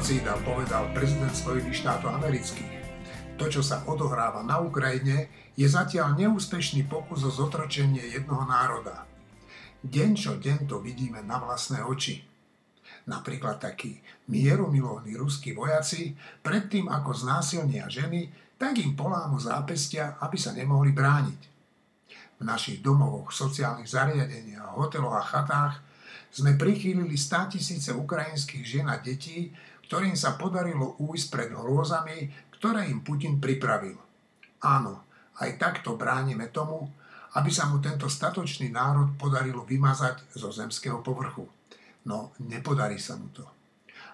genocída, povedal prezident Spojených štátov amerických. To, čo sa odohráva na Ukrajine, je zatiaľ neúspešný pokus o zotročenie jednoho národa. Deň čo deň to vidíme na vlastné oči. Napríklad takí mierumilovní ruskí vojaci predtým, ako znásilnia ženy, tak im polámu zápestia, aby sa nemohli brániť. V našich domovoch, sociálnych zariadeniach, hoteloch a chatách sme prichýlili 100 tisíce ukrajinských žien a detí, ktorým sa podarilo újsť pred hrôzami, ktoré im Putin pripravil. Áno, aj takto bránime tomu, aby sa mu tento statočný národ podarilo vymazať zo zemského povrchu. No, nepodarí sa mu to.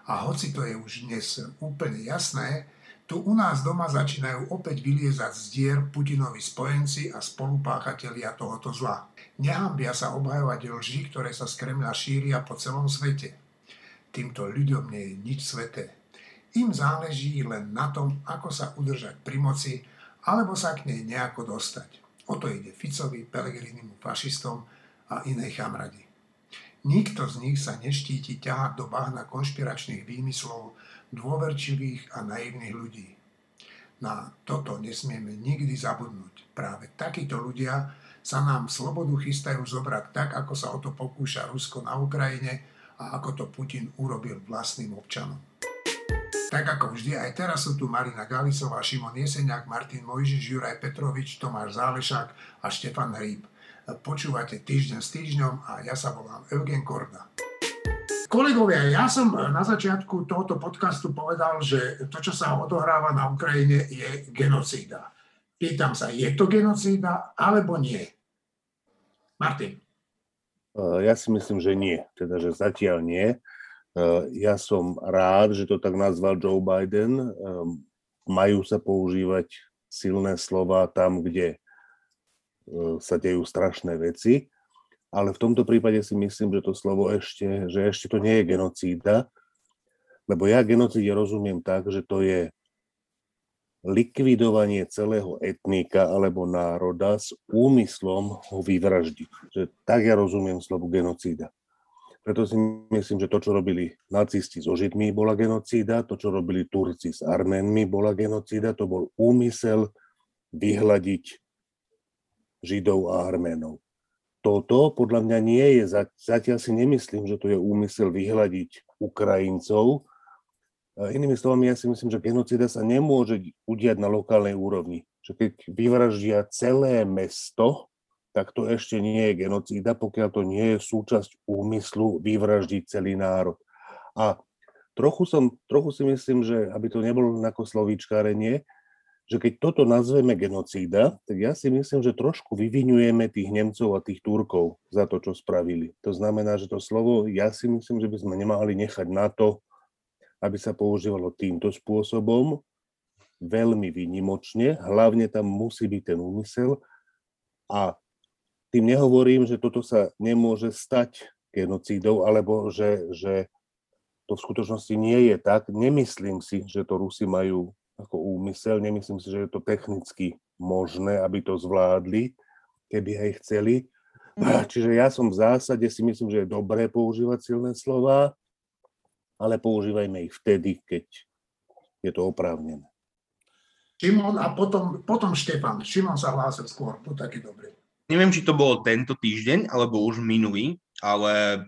A hoci to je už dnes úplne jasné, tu u nás doma začínajú opäť vyliezať z dier Putinovi spojenci a spolupáchatelia tohoto zla. Nehambia sa obhajovať lži, ktoré sa z Kremľa šíria po celom svete. Týmto ľuďom nie je nič sveté. Im záleží len na tom, ako sa udržať pri moci, alebo sa k nej nejako dostať. O to ide Ficovi, Pelegrinimu, fašistom a inej chamradi. Nikto z nich sa neštíti ťahať do bahna konšpiračných výmyslov dôverčivých a naivných ľudí. Na toto nesmieme nikdy zabudnúť. Práve takíto ľudia sa nám slobodu chystajú zobrať tak, ako sa o to pokúša Rusko na Ukrajine a ako to Putin urobil vlastným občanom. Tak ako vždy, aj teraz sú tu Marina Galisová, Šimon Jeseniak, Martin Mojžiš, Juraj Petrovič, Tomáš Zálešák a Štefan Hríb. Počúvate Týždeň s týždňom a ja sa volám Eugen Korda. Kolegovia, ja som na začiatku tohoto podcastu povedal, že to, čo sa odohráva na Ukrajine, je genocída. Pýtam sa, je to genocída alebo nie? Martin. Ja si myslím, že nie. Teda, že zatiaľ nie. Eh, ja som rád, že to tak nazval Joe Biden. Ehm, majú sa používať silné slova tam, kde eh, sa dejú strašné veci, ale v tomto prípade si myslím, že to slovo ešte, že ešte to nie je genocída, lebo ja genocíde rozumiem tak, že to je likvidovanie celého etnika alebo národa s úmyslom ho vyvraždiť. Že tak ja rozumiem slovu genocída. Preto si myslím, že to, čo robili nacisti so Židmi, bola genocída, to, čo robili Turci s Arménmi, bola genocída, to bol úmysel vyhľadiť Židov a Arménov. Toto podľa mňa nie je, zatiaľ si nemyslím, že to je úmysel vyhľadiť Ukrajincov. Inými slovami, ja si myslím, že genocída sa nemôže udiať na lokálnej úrovni. Že keď vyvraždia celé mesto, tak to ešte nie je genocída, pokiaľ to nie je súčasť úmyslu vyvraždiť celý národ. A trochu, som, trochu si myslím, že aby to nebolo ako slovíčkárenie, že keď toto nazveme genocída, tak ja si myslím, že trošku vyvinujeme tých Nemcov a tých Turkov za to, čo spravili. To znamená, že to slovo, ja si myslím, že by sme nemali nechať na to, aby sa používalo týmto spôsobom, veľmi výnimočne, hlavne tam musí byť ten úmysel a tým nehovorím, že toto sa nemôže stať genocídou, alebo že, že to v skutočnosti nie je tak. Nemyslím si, že to Rusi majú ako úmysel, nemyslím si, že je to technicky možné, aby to zvládli, keby aj chceli. Mhm. Čiže ja som v zásade si myslím, že je dobré používať silné slova, ale používajme ich vtedy, keď je to oprávnené. Šimon a potom, potom Štefan. Šimon sa hlásil skôr, buď taký dobrý neviem, či to bolo tento týždeň, alebo už minulý, ale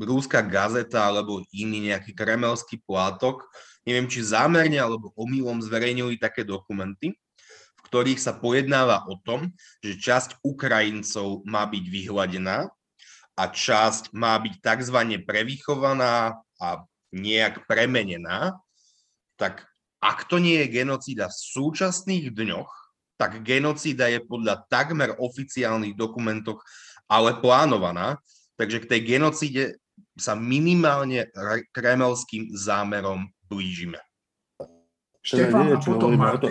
rúska gazeta alebo iný nejaký kremelský plátok, neviem, či zámerne alebo omylom zverejnili také dokumenty, v ktorých sa pojednáva o tom, že časť Ukrajincov má byť vyhľadená a časť má byť tzv. prevychovaná a nejak premenená, tak ak to nie je genocída v súčasných dňoch, tak genocída je podľa takmer oficiálnych dokumentoch ale plánovaná. Takže k tej genocíde sa minimálne kremelským zámerom blížime. Štefán, neviem, či hovoríme o to,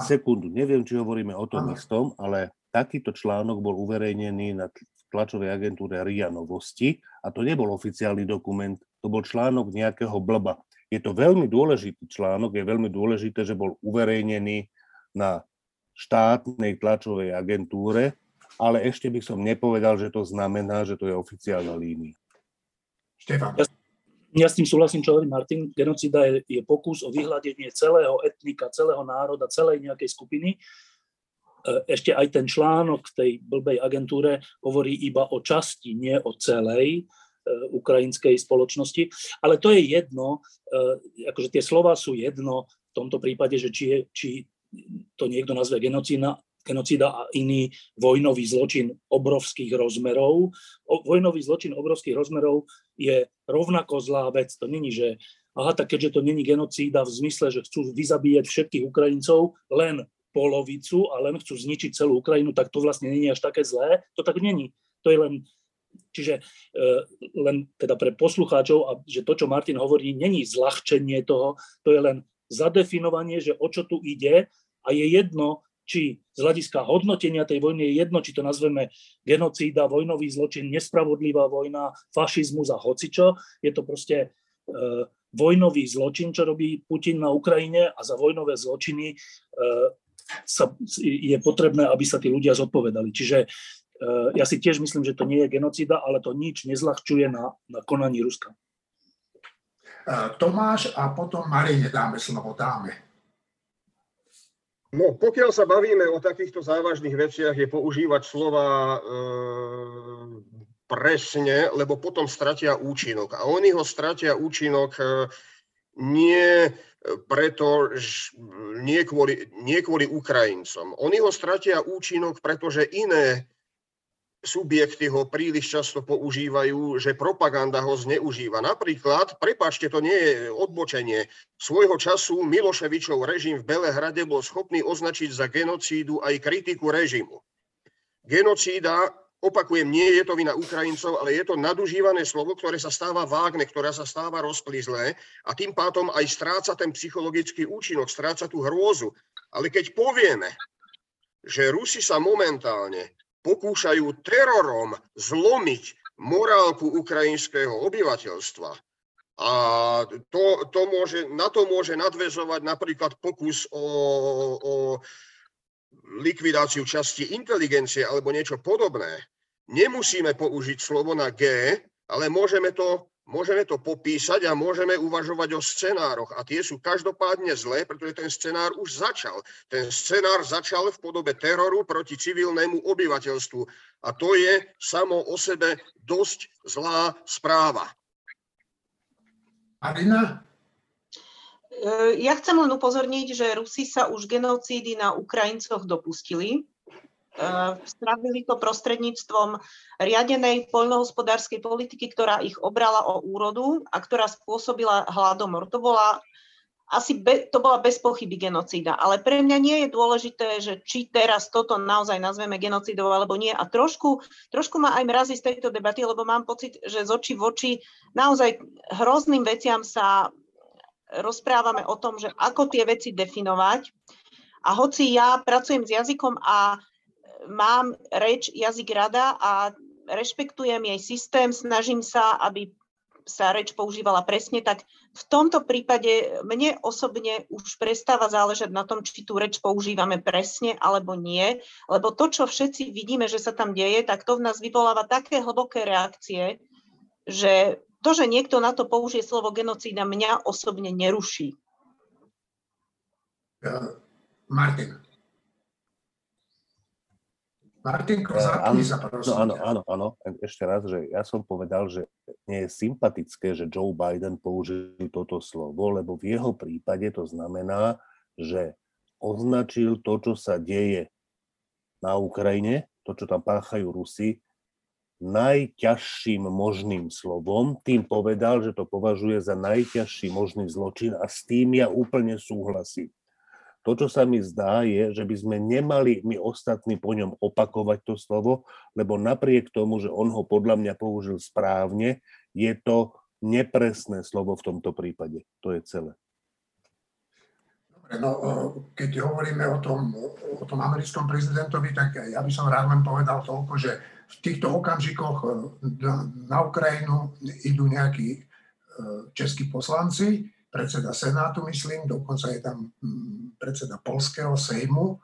sekundu, neviem, či hovoríme o tom istom, ale takýto článok bol uverejnený na tlačovej agentúre RIA Novosti a to nebol oficiálny dokument, to bol článok nejakého blba. Je to veľmi dôležitý článok, je veľmi dôležité, že bol uverejnený na štátnej tlačovej agentúre, ale ešte by som nepovedal, že to znamená, že to je oficiálna línia. Štefan. Ja, Ja s tým súhlasím, čo hovorí Martin. Genocida je, je pokus o vyhľadenie celého etnika, celého národa, celej nejakej skupiny. E, ešte aj ten článok v tej blbej agentúre hovorí iba o časti, nie o celej ukrajinskej spoločnosti. Ale to je jedno, e, akože tie slova sú jedno v tomto prípade, že či, je, či to niekto nazve genocída, genocída a iný vojnový zločin obrovských rozmerov. O, vojnový zločin obrovských rozmerov je rovnako zlá vec. To není, že aha, tak keďže to není genocída v zmysle, že chcú vyzabíjať všetkých Ukrajincov, len polovicu a len chcú zničiť celú Ukrajinu, tak to vlastne není až také zlé. To tak není. To je len Čiže e, len teda pre poslucháčov, a že to, čo Martin hovorí, není zľahčenie toho, to je len zadefinovanie, že o čo tu ide a je jedno, či z hľadiska hodnotenia tej vojny je jedno, či to nazveme genocída, vojnový zločin, nespravodlivá vojna, fašizmus a hocičo. Je to proste e, vojnový zločin, čo robí Putin na Ukrajine a za vojnové zločiny e, sa, je potrebné, aby sa tí ľudia zodpovedali. Čiže ja si tiež myslím, že to nie je genocída, ale to nič nezľahčuje na, na konaní Ruska. E, Tomáš a potom Marine dáme slovo, dáme. No, pokiaľ sa bavíme o takýchto závažných veciach, je používať slova e, presne, lebo potom stratia účinok. A oni ho stratia účinok e, nie preto, nie kvôli, nie kvôli Ukrajincom. Oni ho stratia účinok, pretože iné subjekty ho príliš často používajú, že propaganda ho zneužíva. Napríklad, prepáčte, to nie je odbočenie, svojho času Miloševičov režim v Belehrade bol schopný označiť za genocídu aj kritiku režimu. Genocída, opakujem, nie je to vina Ukrajincov, ale je to nadužívané slovo, ktoré sa stáva vágne, ktoré sa stáva rozplizlé a tým pádom aj stráca ten psychologický účinok, stráca tú hrôzu. Ale keď povieme, že Rusi sa momentálne pokúšajú terorom zlomiť morálku ukrajinského obyvateľstva. A to, to môže, na to môže nadvezovať napríklad pokus o, o likvidáciu časti inteligencie alebo niečo podobné. Nemusíme použiť slovo na G, ale môžeme to Môžeme to popísať a môžeme uvažovať o scenároch. A tie sú každopádne zlé, pretože ten scenár už začal. Ten scenár začal v podobe teroru proti civilnému obyvateľstvu. A to je samo o sebe dosť zlá správa. Marina? E, ja chcem len upozorniť, že Rusi sa už genocídy na Ukrajincoch dopustili Spravili to prostredníctvom riadenej poľnohospodárskej politiky, ktorá ich obrala o úrodu a ktorá spôsobila hladomor. To bola asi be, to bola bez pochyby genocída. Ale pre mňa nie je dôležité, že či teraz toto naozaj nazveme genocidou alebo nie. A trošku, trošku ma aj mrazí z tejto debaty, lebo mám pocit, že z očí v oči naozaj hrozným veciam sa rozprávame o tom, že ako tie veci definovať. A hoci ja pracujem s jazykom a mám reč, jazyk rada a rešpektujem jej systém, snažím sa, aby sa reč používala presne, tak v tomto prípade mne osobne už prestáva záležať na tom, či tú reč používame presne alebo nie, lebo to, čo všetci vidíme, že sa tam deje, tak to v nás vyvoláva také hlboké reakcie, že to, že niekto na to použije slovo genocída, mňa osobne neruší. Martin. Martinko, eh, zapni sa prosím. No, áno, áno, áno, ešte raz, že ja som povedal, že nie je sympatické, že Joe Biden použil toto slovo, lebo v jeho prípade to znamená, že označil to, čo sa deje na Ukrajine, to, čo tam páchajú Rusi, najťažším možným slovom. Tým povedal, že to považuje za najťažší možný zločin a s tým ja úplne súhlasím. To, čo sa mi zdá, je, že by sme nemali my ostatní po ňom opakovať to slovo, lebo napriek tomu, že on ho podľa mňa použil správne, je to nepresné slovo v tomto prípade. To je celé. Dobre, no keď hovoríme o tom, o tom americkom prezidentovi, tak ja by som rád len povedal toľko, že v týchto okamžikoch na Ukrajinu idú nejakí českí poslanci, predseda Senátu, myslím, dokonca je tam mm, predseda Polského Sejmu.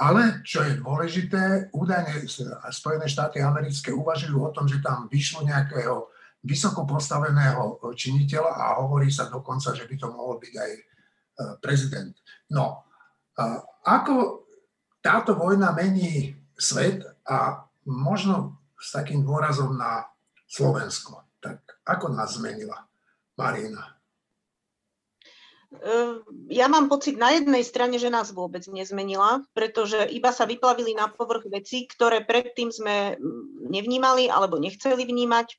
Ale čo je dôležité, údajne Spojené štáty americké uvažujú o tom, že tam vyšlo nejakého vysoko postaveného činiteľa a hovorí sa dokonca, že by to mohol byť aj e, prezident. No, ako táto vojna mení svet a možno s takým dôrazom na Slovensko. Tak ako nás zmenila Marina? Ehm, ja mám pocit na jednej strane, že nás vôbec nezmenila, pretože iba sa vyplavili na povrch veci, ktoré predtým sme mm, nevnímali alebo nechceli vnímať.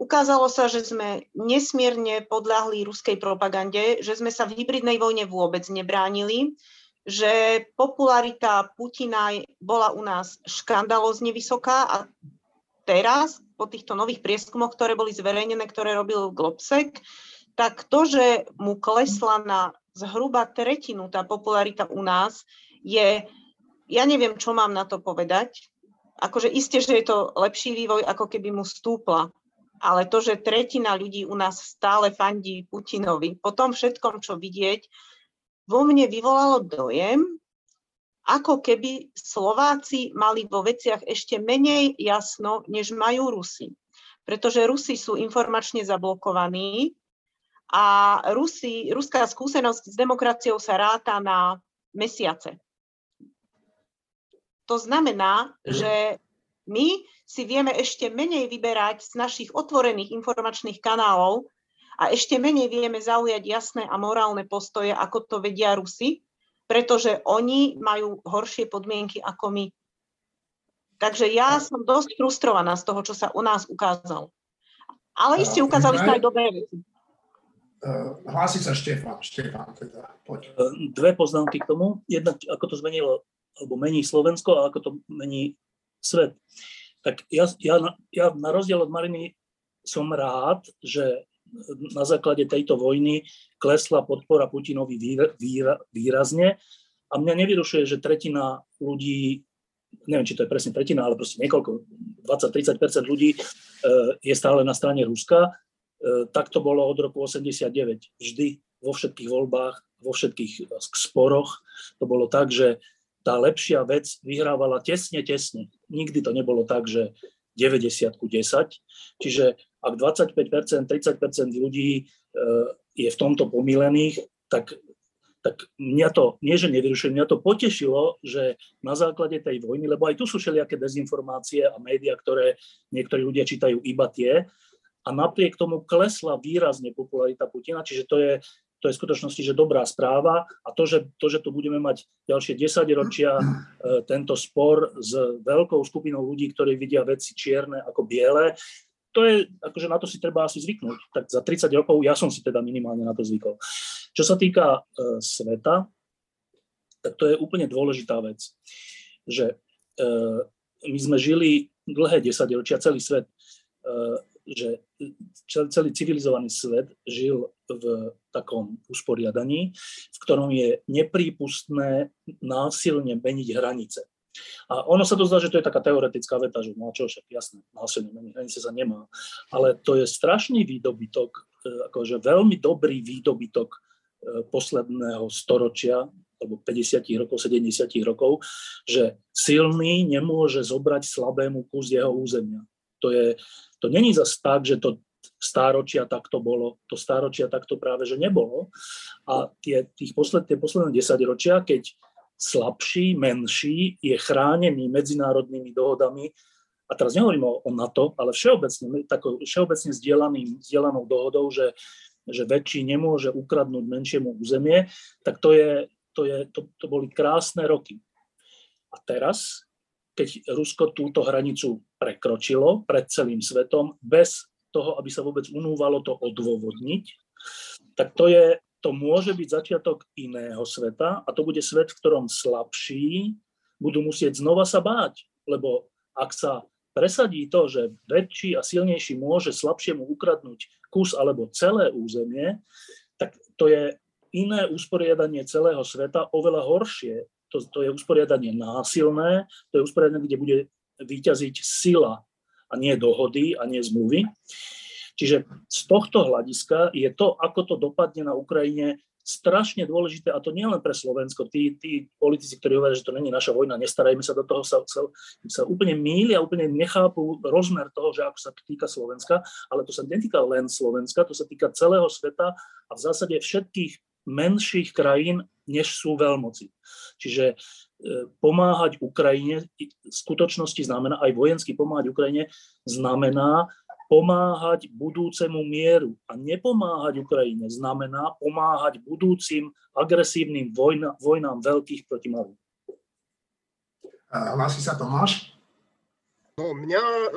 Ukázalo sa, že sme nesmierne podľahli ruskej propagande, že sme sa v hybridnej vojne vôbec nebránili, že popularita Putina bola u nás škandalozne vysoká a teraz, po týchto nových prieskumoch, ktoré boli zverejnené, ktoré robil Globsek, tak to, že mu klesla na zhruba tretinu tá popularita u nás, je, ja neviem, čo mám na to povedať. Akože isté, že je to lepší vývoj, ako keby mu stúpla. Ale to, že tretina ľudí u nás stále fandí Putinovi, po tom všetkom, čo vidieť, vo mne vyvolalo dojem, ako keby Slováci mali vo veciach ešte menej jasno, než majú Rusi. Pretože Rusi sú informačne zablokovaní, a Rusi, ruská skúsenosť s demokraciou sa ráta na mesiace. To znamená, mhm. že my si vieme ešte menej vyberať z našich otvorených informačných kanálov a ešte menej vieme zaujať jasné a morálne postoje, ako to vedia Rusi, pretože oni majú horšie podmienky ako my. Takže ja som dosť frustrovaná z toho, čo sa u nás ukázalo. Ale iste ukázali sa aj dobré veci. Uh, hlási sa Štefan. Štefan, teda, poď. Eh, dve poznámky k tomu. Jednak, ako to zmenilo, alebo mení Slovensko a ako to mení svet. Tak ja, ja, ja na rozdiel od Mariny som rád, že na základe tejto vojny klesla podpora Putinovi výra, výra, výrazne a mňa nevyrušuje, že tretina ľudí, neviem, či to je presne tretina, ale proste niekoľko, 20-30% ľudí eh, je stále na strane Ruska tak to bolo od roku 89. Vždy vo všetkých voľbách, vo všetkých e, sporoch. To bolo tak, že tá lepšia vec vyhrávala tesne, tesne. Nikdy to nebolo tak, že 90 ku 10. Čiže ak 25%, 30% ľudí e, je v tomto pomilených, tak, tak mňa to, nie že nevyrušuje, mňa to potešilo, že na základe tej vojny, lebo aj tu sú všelijaké dezinformácie a médiá, ktoré niektorí ľudia čítajú iba tie, a napriek tomu klesla výrazne popularita Putina, čiže to je, to je v skutočnosti že dobrá správa a to že, to, že tu budeme mať ďalšie 10 ročia e, tento spor s veľkou skupinou ľudí, ktorí vidia veci čierne ako biele, to je, akože na to si treba asi zvyknúť. Tak za 30 rokov ja som si teda minimálne na to zvykol. Čo sa týka e, sveta, tak to je úplne dôležitá vec, že e, my sme žili dlhé 10 ročia, celý svet e, že celý civilizovaný svet žil v takom usporiadaní, v ktorom je neprípustné násilne meniť hranice. A ono sa to zdá, že to je taká teoretická veta, že no čo však, jasné, násilne meniť hranice sa nemá. Ale to je strašný výdobytok, e, akože veľmi dobrý výdobytok e, posledného storočia, alebo 50 rokov, 70 rokov, že silný nemôže zobrať slabému kus jeho územia. To je, to není zase tak, že to stáročia takto bolo, to stáročia takto práve, že nebolo. A tie, tých posled, tie posledné desaťročia, keď slabší, menší je chránený medzinárodnými dohodami, a teraz nehovorím o, o NATO, ale všeobecne, tako, všeobecne zdieľanou dohodou, že, že väčší nemôže ukradnúť menšiemu územie, tak to, je, to, je, to, to boli krásne roky. A teraz keď Rusko túto hranicu prekročilo pred celým svetom, bez toho, aby sa vôbec unúvalo to odôvodniť, tak to, je, to môže byť začiatok iného sveta a to bude svet, v ktorom slabší budú musieť znova sa báť, lebo ak sa presadí to, že väčší a silnejší môže slabšiemu ukradnúť kus alebo celé územie, tak to je iné usporiadanie celého sveta, oveľa horšie, to, to je usporiadanie násilné, to je usporiadanie, kde bude vyťaziť sila a nie dohody a nie zmluvy. Čiže z tohto hľadiska je to, ako to dopadne na Ukrajine, strašne dôležité, a to nie len pre Slovensko, tí, tí politici, ktorí hovoria, že to není naša vojna, nestarajme sa do toho, sa, sa, sa úplne mília, úplne nechápu rozmer toho, že ako sa týka Slovenska, ale to sa netýka len Slovenska, to sa týka celého sveta a v zásade všetkých menších krajín, než sú veľmoci. Čiže e, pomáhať Ukrajine v skutočnosti znamená, aj vojensky pomáhať Ukrajine znamená pomáhať budúcemu mieru. A nepomáhať Ukrajine znamená pomáhať budúcim agresívnym vojna, vojnám veľkých proti malým. Hlási sa Tomáš? No mňa, e,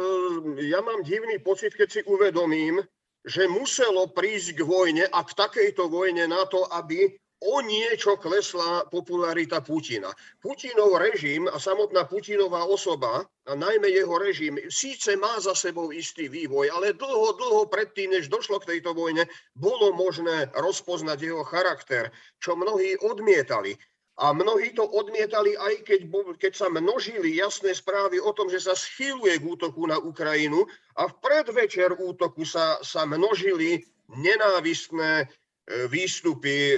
ja mám divný pocit, keď si uvedomím, že muselo prísť k vojne a k takejto vojne na to, aby o niečo klesla popularita Putina. Putinov režim a samotná Putinová osoba, a najmä jeho režim, síce má za sebou istý vývoj, ale dlho, dlho predtým, než došlo k tejto vojne, bolo možné rozpoznať jeho charakter, čo mnohí odmietali. A mnohí to odmietali, aj keď, keď sa množili jasné správy o tom, že sa schyluje k útoku na Ukrajinu a v predvečer útoku sa, sa množili nenávistné E, výstupy e,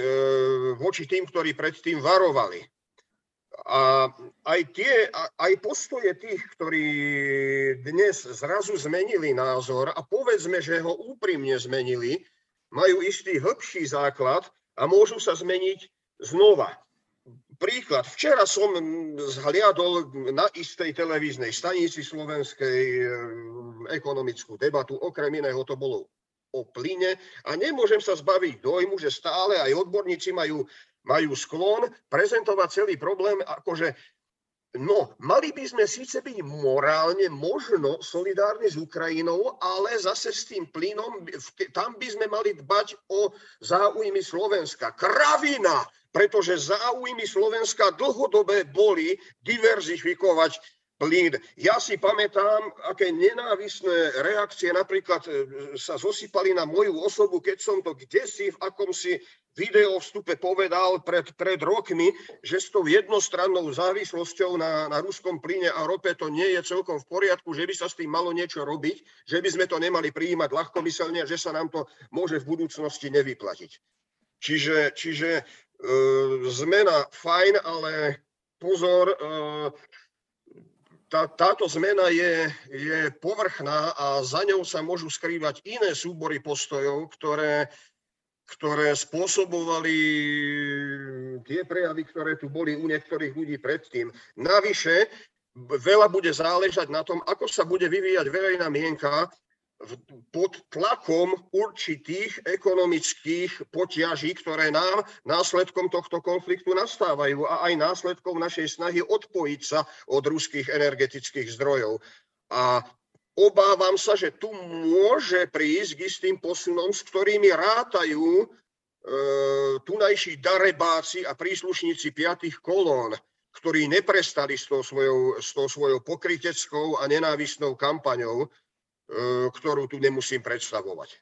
voči tým, ktorí predtým varovali. A aj, tie, aj postoje tých, ktorí dnes zrazu zmenili názor a povedzme, že ho úprimne zmenili, majú istý hĺbší základ a môžu sa zmeniť znova. Príklad. Včera som zhliadol na istej televíznej stanici slovenskej e, ekonomickú debatu. Okrem iného to bolo o plyne a nemôžem sa zbaviť dojmu, že stále aj odborníci majú, majú sklon prezentovať celý problém akože No, mali by sme síce byť morálne možno solidárni s Ukrajinou, ale zase s tým plynom, tam by sme mali dbať o záujmy Slovenska. Kravina, pretože záujmy Slovenska dlhodobé boli diverzifikovať plyn. Ja si pamätám, aké nenávisné reakcie napríklad e, sa zosypali na moju osobu, keď som to kde si v akomsi video vstupe povedal pred, pred rokmi, že s tou jednostrannou závislosťou na, na ruskom plyne a rope to nie je celkom v poriadku, že by sa s tým malo niečo robiť, že by sme to nemali prijímať ľahkomyselne že sa nám to môže v budúcnosti nevyplatiť. Čiže, čiže zmena fajn, ale pozor, e, tá, táto zmena je, je povrchná a za ňou sa môžu skrývať iné súbory postojov, ktoré, ktoré spôsobovali tie prejavy, ktoré tu boli u niektorých ľudí predtým. Navyše, veľa bude záležať na tom, ako sa bude vyvíjať verejná mienka pod tlakom určitých ekonomických potiaží, ktoré nám následkom tohto konfliktu nastávajú a aj následkom našej snahy odpojiť sa od ruských energetických zdrojov. A obávam sa, že tu môže prísť k istým posunom, s ktorými rátajú e, tunajší darebáci a príslušníci piatých kolón, ktorí neprestali s tou svojou, s tou svojou pokriteckou a nenávistnou kampaňou, ktorú tu nemusím predstavovať.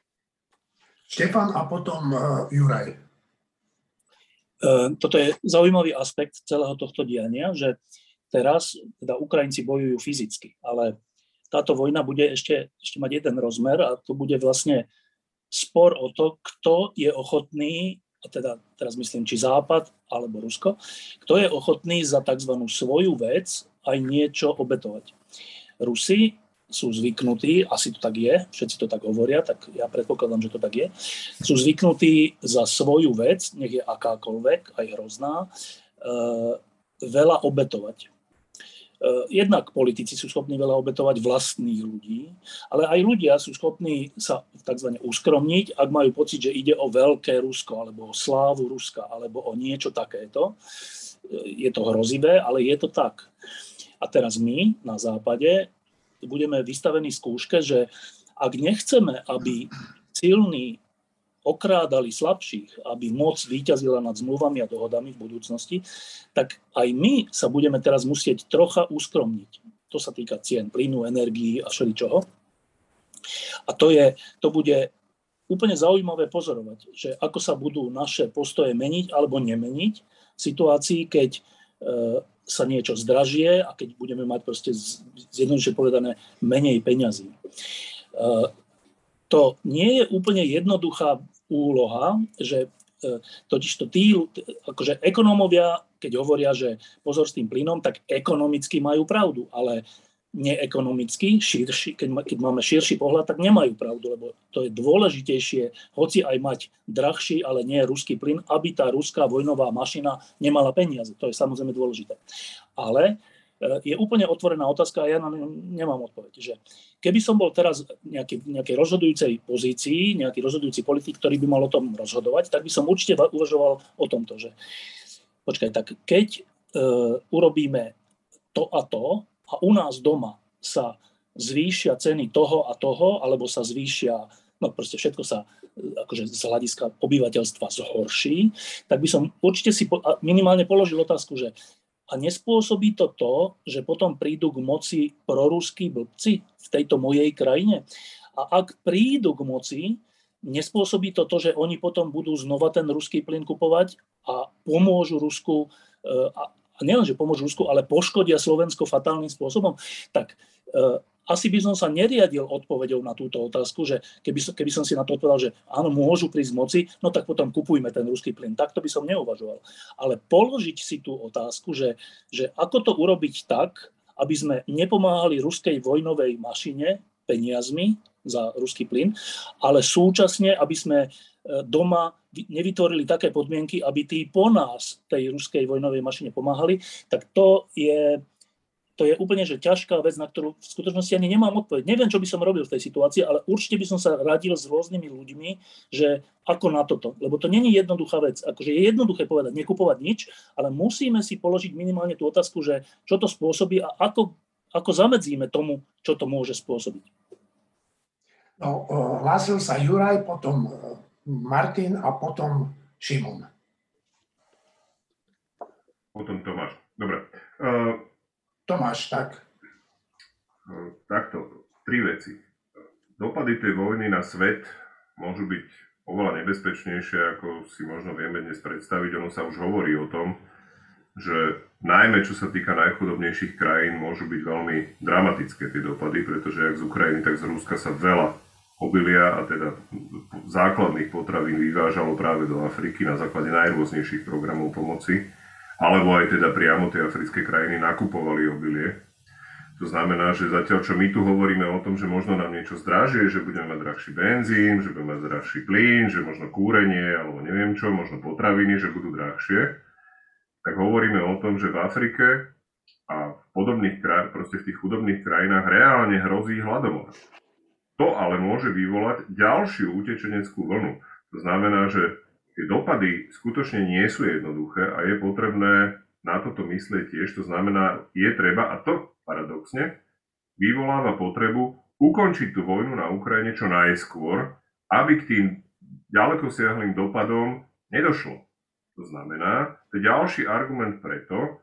Štefan a potom e, Juraj. E, toto je zaujímavý aspekt celého tohto diania, že teraz teda Ukrajinci bojujú fyzicky, ale táto vojna bude ešte, ešte mať jeden rozmer a to bude vlastne spor o to, kto je ochotný, a teda teraz myslím, či Západ alebo Rusko, kto je ochotný za tzv. svoju vec aj niečo obetovať. Rusi sú zvyknutí, asi to tak je, všetci to tak hovoria, tak ja predpokladám, že to tak je, sú zvyknutí za svoju vec, nech je akákoľvek, aj hrozná, eh, veľa obetovať. Eh, jednak politici sú schopní veľa obetovať vlastných ľudí, ale aj ľudia sú schopní sa tzv. uskromniť, ak majú pocit, že ide o veľké Rusko, alebo o slávu Ruska, alebo o niečo takéto. Eh, je to hrozivé, ale je to tak. A teraz my na západe budeme vystavení skúške, že ak nechceme, aby silní okrádali slabších, aby moc výťazila nad zmluvami a dohodami v budúcnosti, tak aj my sa budeme teraz musieť trocha uskromniť. To sa týka cien plynu, energií a všeličoho. A to, je, to bude úplne zaujímavé pozorovať, že ako sa budú naše postoje meniť alebo nemeniť v situácii, keď e, sa niečo zdražie a keď budeme mať proste zjednoduše povedané menej peňazí. E, to nie je úplne jednoduchá úloha, že totiž to tí, akože ekonómovia, keď hovoria, že pozor s tým plynom, tak ekonomicky majú pravdu, ale neekonomicky, širší, keď, keď máme širší pohľad, tak nemajú pravdu, lebo to je dôležitejšie, hoci aj mať drahší, ale nie ruský plyn, aby tá ruská vojnová mašina nemala peniaze. To je samozrejme dôležité. Ale e, je úplne otvorená otázka a ja na nemám odpoveď. Že keby som bol teraz v nejakej, rozhodujúcej pozícii, nejaký rozhodujúci politik, ktorý by mal o tom rozhodovať, tak by som určite uvažoval o tomto, že počkaj, tak keď uh, urobíme to a to, a u nás doma sa zvýšia ceny toho a toho, alebo sa zvýšia, no proste všetko sa akože z hľadiska obyvateľstva zhorší, tak by som určite si minimálne položil otázku, že a nespôsobí to to, že potom prídu k moci proruskí blbci v tejto mojej krajine? A ak prídu k moci, nespôsobí to to, že oni potom budú znova ten ruský plyn kupovať a pomôžu Rusku a nielen, že pomôžu Rusku, ale poškodia Slovensko fatálnym spôsobom, tak e, asi by som sa neriadil odpovedou na túto otázku, že keby, som, keby som si na to odpovedal, že áno, môžu prísť moci, no tak potom kupujme ten ruský plyn. Takto by som neuvažoval. Ale položiť si tú otázku, že, že ako to urobiť tak, aby sme nepomáhali ruskej vojnovej mašine peniazmi za ruský plyn, ale súčasne, aby sme e, doma nevytvorili také podmienky, aby tí po nás tej ruskej vojnovej mašine pomáhali, tak to je, to je úplne že ťažká vec, na ktorú v skutočnosti ani nemám odpoveď. Neviem, čo by som robil v tej situácii, ale určite by som sa radil s rôznymi ľuďmi, že ako na toto. Lebo to není jednoduchá vec. Akože je jednoduché povedať, nekupovať nič, ale musíme si položiť minimálne tú otázku, že čo to spôsobí a ako, ako zamedzíme tomu, čo to môže spôsobiť. No, hlásil sa Juraj, potom Martin a potom Šimon. Potom Tomáš. Dobre. Uh, Tomáš, tak. Uh, takto, tri veci. Dopady tej vojny na svet môžu byť oveľa nebezpečnejšie, ako si možno vieme dnes predstaviť. Ono sa už hovorí o tom, že najmä čo sa týka najchudobnejších krajín, môžu byť veľmi dramatické tie dopady, pretože ak z Ukrajiny, tak z Ruska sa veľa obilia a teda základných potravín vyvážalo práve do Afriky na základe najrôznejších programov pomoci, alebo aj teda priamo tie africké krajiny nakupovali obilie. To znamená, že zatiaľ, čo my tu hovoríme o tom, že možno nám niečo zdražie, že budeme mať drahší benzín, že budeme mať drahší plyn, že možno kúrenie, alebo neviem čo, možno potraviny, že budú drahšie, tak hovoríme o tom, že v Afrike a v podobných kraj, proste v tých chudobných krajinách reálne hrozí hladomor. To ale môže vyvolať ďalšiu utečeneckú vlnu. To znamená, že tie dopady skutočne nie sú jednoduché a je potrebné na toto myslieť tiež. To znamená, je treba, a to paradoxne, vyvoláva potrebu ukončiť tú vojnu na Ukrajine čo najskôr, aby k tým ďaleko siahlým dopadom nedošlo. To znamená, to je ďalší argument preto,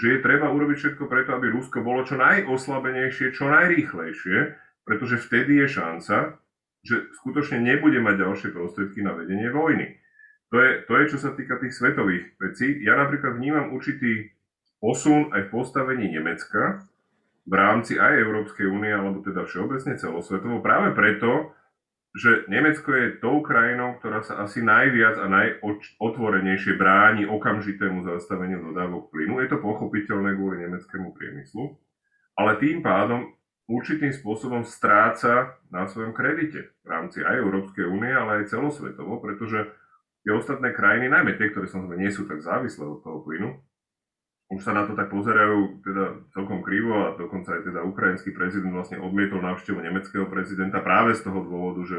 že je treba urobiť všetko preto, aby Rusko bolo čo najoslabenejšie, čo najrýchlejšie, pretože vtedy je šanca, že skutočne nebude mať ďalšie prostriedky na vedenie vojny. To je, to je, čo sa týka tých svetových vecí. Ja napríklad vnímam určitý posun aj v postavení Nemecka v rámci aj Európskej únie, alebo teda všeobecne celosvetovo, práve preto, že Nemecko je tou krajinou, ktorá sa asi najviac a najotvorenejšie bráni okamžitému zastaveniu dodávok plynu. Je to pochopiteľné kvôli nemeckému priemyslu, ale tým pádom určitým spôsobom stráca na svojom kredite v rámci aj Európskej únie, ale aj celosvetovo, pretože tie ostatné krajiny, najmä tie, ktoré samozrejme nie sú tak závislé od toho plynu, už sa na to tak pozerajú teda celkom krivo a dokonca aj teda ukrajinský prezident vlastne odmietol návštevu nemeckého prezidenta práve z toho dôvodu, že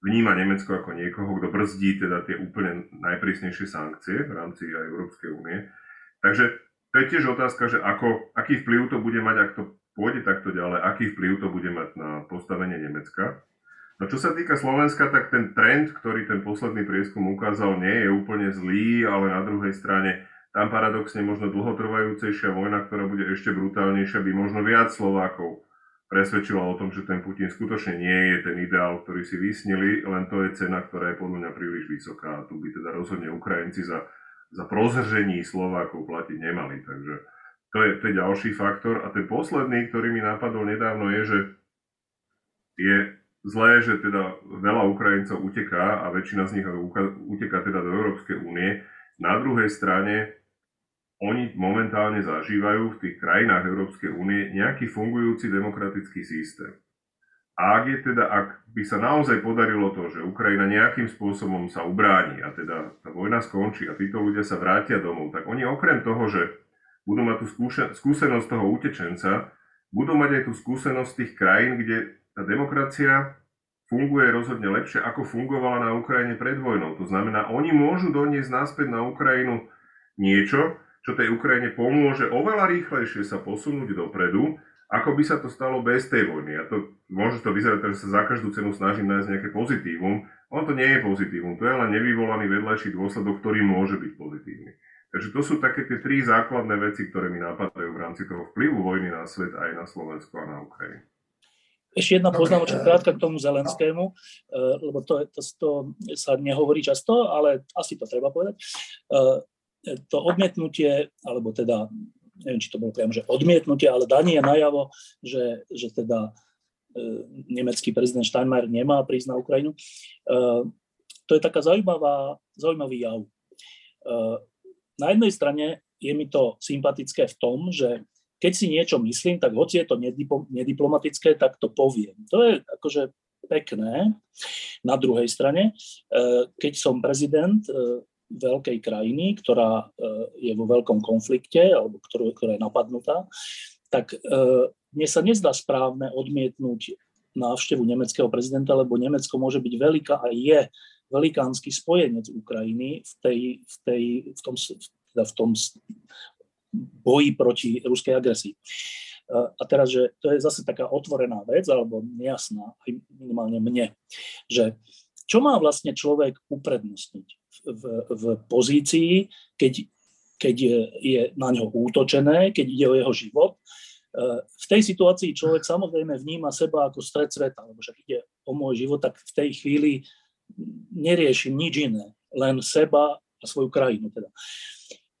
vníma Nemecko ako niekoho, kto brzdí teda tie úplne najprísnejšie sankcie v rámci aj Európskej únie. Takže to je tiež otázka, že ako, aký vplyv to bude mať, ak to pôjde takto ďalej, aký vplyv to bude mať na postavenie Nemecka. No čo sa týka Slovenska, tak ten trend, ktorý ten posledný prieskum ukázal, nie je úplne zlý, ale na druhej strane tam paradoxne možno dlhotrvajúcejšia vojna, ktorá bude ešte brutálnejšia, by možno viac Slovákov presvedčila o tom, že ten Putin skutočne nie je ten ideál, ktorý si vysnili, len to je cena, ktorá je podľa mňa príliš vysoká a tu by teda rozhodne Ukrajinci za, za prozržení Slovákov platiť nemali. Takže to je, to je ďalší faktor. A ten posledný, ktorý mi napadol nedávno, je, že tie zlé, že teda veľa Ukrajincov uteká a väčšina z nich uteká teda do Európskej únie. Na druhej strane oni momentálne zažívajú v tých krajinách Európskej únie nejaký fungujúci demokratický systém. A ak je teda, ak by sa naozaj podarilo to, že Ukrajina nejakým spôsobom sa ubráni a teda tá vojna skončí a títo ľudia sa vrátia domov, tak oni okrem toho, že budú mať tú skúsenosť toho utečenca, budú mať aj tú skúsenosť tých krajín, kde tá demokracia funguje rozhodne lepšie, ako fungovala na Ukrajine pred vojnou. To znamená, oni môžu doniesť naspäť na Ukrajinu niečo, čo tej Ukrajine pomôže oveľa rýchlejšie sa posunúť dopredu, ako by sa to stalo bez tej vojny. A to môže to vyzerať, že sa za každú cenu snažím nájsť nejaké pozitívum. Ono to nie je pozitívum, to je len nevyvolaný vedľajší dôsledok, ktorý môže byť pozitívny. Takže to sú také tie tri základné veci, ktoré mi napadajú v rámci toho vplyvu vojny na svet aj na Slovensko a na Ukrajinu. Ešte jedna poznámočka krátka k tomu Zelenskému, eh, lebo to, to, to sa nehovorí často, ale asi to treba povedať. Eh, to odmietnutie, alebo teda, neviem, či to bolo priamo, že odmietnutie, ale danie najavo, že, že teda nemecký prezident Steinmeier nemá prísť na Ukrajinu. To je taká zaujímavá, zaujímavý jav. Na jednej strane je mi to sympatické v tom, že keď si niečo myslím, tak hoci je to nediplomatické, tak to poviem. To je akože pekné. Na druhej strane, e, keď som prezident, e, veľkej krajiny, ktorá e, je vo veľkom konflikte, alebo ktorú, ktorá je napadnutá, tak mne sa nezdá správne odmietnúť návštevu nemeckého prezidenta, lebo Nemecko môže byť veľká a je velikánsky spojenec Ukrajiny v, tej, v, tej, v, tom, teda v tom boji proti ruskej agresii. A teraz, že to je zase taká otvorená vec, alebo nejasná, minimálne mne, že čo má vlastne človek uprednostniť? v, v pozícii, keď, keď je, je na ňo útočené, keď ide o jeho život. E, v tej situácii človek samozrejme vníma seba ako stred sveta, lebo však ide o môj život, tak v tej chvíli neriešim nič iné, len seba a svoju krajinu. Teda.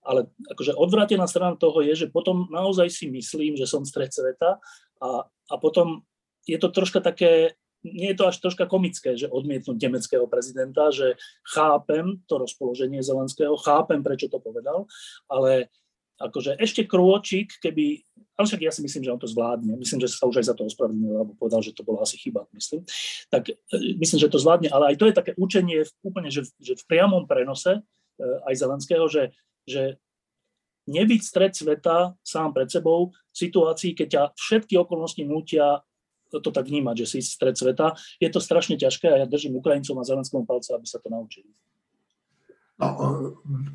Ale akože odvrátená strana toho je, že potom naozaj si myslím, že som stred sveta a, a potom je to troška také nie je to až troška komické, že odmietnúť nemeckého prezidenta, že chápem to rozpoloženie Zelenského, chápem, prečo to povedal, ale akože ešte krôčik, keby, ale však ja si myslím, že on to zvládne, myslím, že sa už aj za to ospravedlnil, alebo povedal, že to bola asi chyba, myslím, tak e, myslím, že to zvládne, ale aj to je také učenie úplne, že, že v priamom prenose e, aj Zelenského, že, že nebyť stred sveta sám pred sebou v situácii, keď ťa všetky okolnosti nutia to tak vnímať, že si stred sveta. Je to strašne ťažké a ja držím Ukrajincom a Zelenskému palce, aby sa to naučili. No,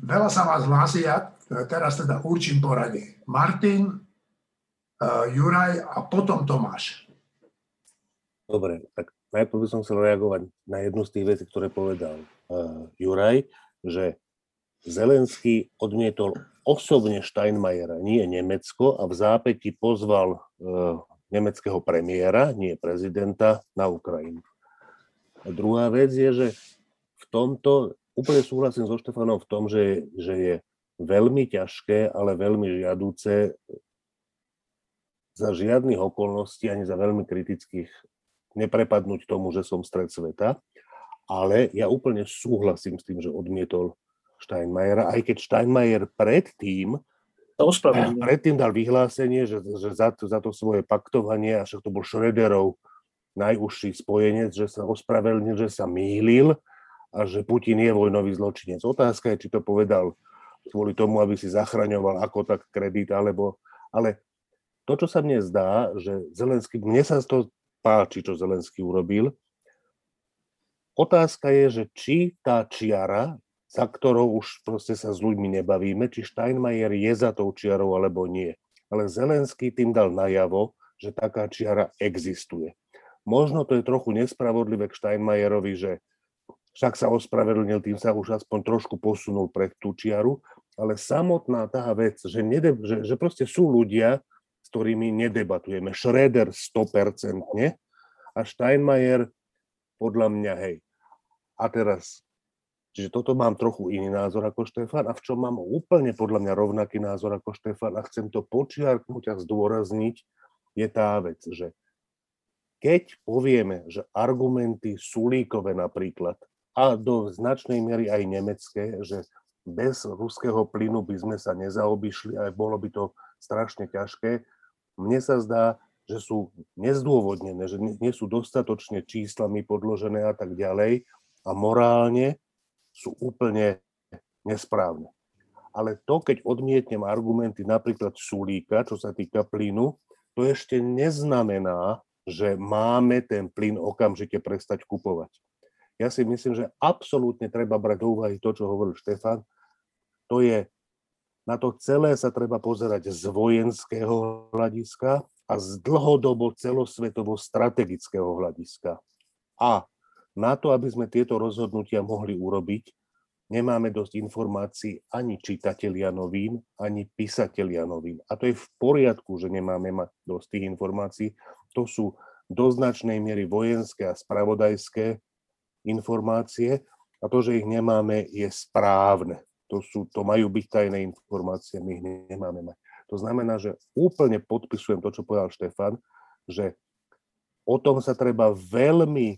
veľa sa vás hlási, ja teraz teda určím poradie. Martin, uh, Juraj a potom Tomáš. Dobre, tak najprv by som chcel reagovať na jednu z tých vecí, ktoré povedal uh, Juraj, že Zelenský odmietol osobne Steinmeiera, nie Nemecko, a v zápäti pozval uh, nemeckého premiéra, nie prezidenta, na Ukrajinu. A druhá vec je, že v tomto úplne súhlasím so Štefanom v tom, že, že je veľmi ťažké, ale veľmi žiadúce za žiadnych okolností ani za veľmi kritických neprepadnúť tomu, že som stred sveta. Ale ja úplne súhlasím s tým, že odmietol Steinmeiera, aj keď Steinmeier predtým Predtým dal vyhlásenie, že, že za, to, za to svoje paktovanie, a však to bol Schröderov najúžší spojenec, že sa ospravedlnil, že sa mýlil a že Putin je vojnový zločinec. Otázka je, či to povedal kvôli tomu, aby si zachraňoval ako tak kredit, alebo... Ale to, čo sa mne zdá, že Zelenský, mne sa to páči, čo Zelenský urobil, otázka je, že či tá čiara za ktorou už proste sa s ľuďmi nebavíme, či Steinmeier je za tou čiarou alebo nie. Ale Zelenský tým dal najavo, že taká čiara existuje. Možno to je trochu nespravodlivé k Steinmeierovi, že však sa ospravedlnil, tým sa už aspoň trošku posunul pred tú čiaru, ale samotná tá vec, že, nede, že, že proste sú ľudia, s ktorými nedebatujeme. Schroeder 100% a Steinmeier podľa mňa hej. A teraz Čiže toto mám trochu iný názor ako Štefan a v čom mám úplne podľa mňa rovnaký názor ako Štefan a chcem to počiarknúť a zdôrazniť, je tá vec, že keď povieme, že argumenty Sulíkové napríklad a do značnej miery aj nemecké, že bez ruského plynu by sme sa nezaobišli a bolo by to strašne ťažké, mne sa zdá, že sú nezdôvodnené, že nie sú dostatočne číslami podložené a tak ďalej a morálne sú úplne nesprávne. Ale to, keď odmietnem argumenty napríklad Sulíka, čo sa týka plynu, to ešte neznamená, že máme ten plyn okamžite prestať kupovať. Ja si myslím, že absolútne treba brať do úvahy to, čo hovoril Štefan. To je, na to celé sa treba pozerať z vojenského hľadiska a z dlhodobo celosvetovo strategického hľadiska. A na to, aby sme tieto rozhodnutia mohli urobiť, nemáme dosť informácií ani čitatelia novín, ani písatelia novín. A to je v poriadku, že nemáme mať dosť tých informácií. To sú do značnej miery vojenské a spravodajské informácie a to, že ich nemáme, je správne. To, sú, to majú byť tajné informácie, my ich nemáme mať. To znamená, že úplne podpisujem to, čo povedal Štefan, že o tom sa treba veľmi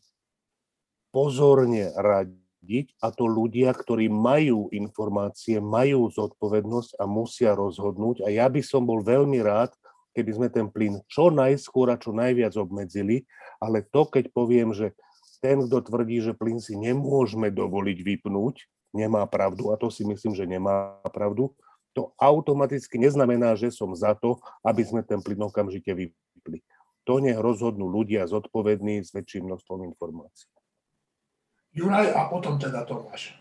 pozorne radiť a to ľudia, ktorí majú informácie, majú zodpovednosť a musia rozhodnúť. A ja by som bol veľmi rád, keby sme ten plyn čo najskôr a čo najviac obmedzili, ale to, keď poviem, že ten, kto tvrdí, že plyn si nemôžeme dovoliť vypnúť, nemá pravdu, a to si myslím, že nemá pravdu, to automaticky neznamená, že som za to, aby sme ten plyn okamžite vypli. To nech rozhodnú ľudia zodpovední s väčším množstvom informácií. Juraj a potom teda Tomáš.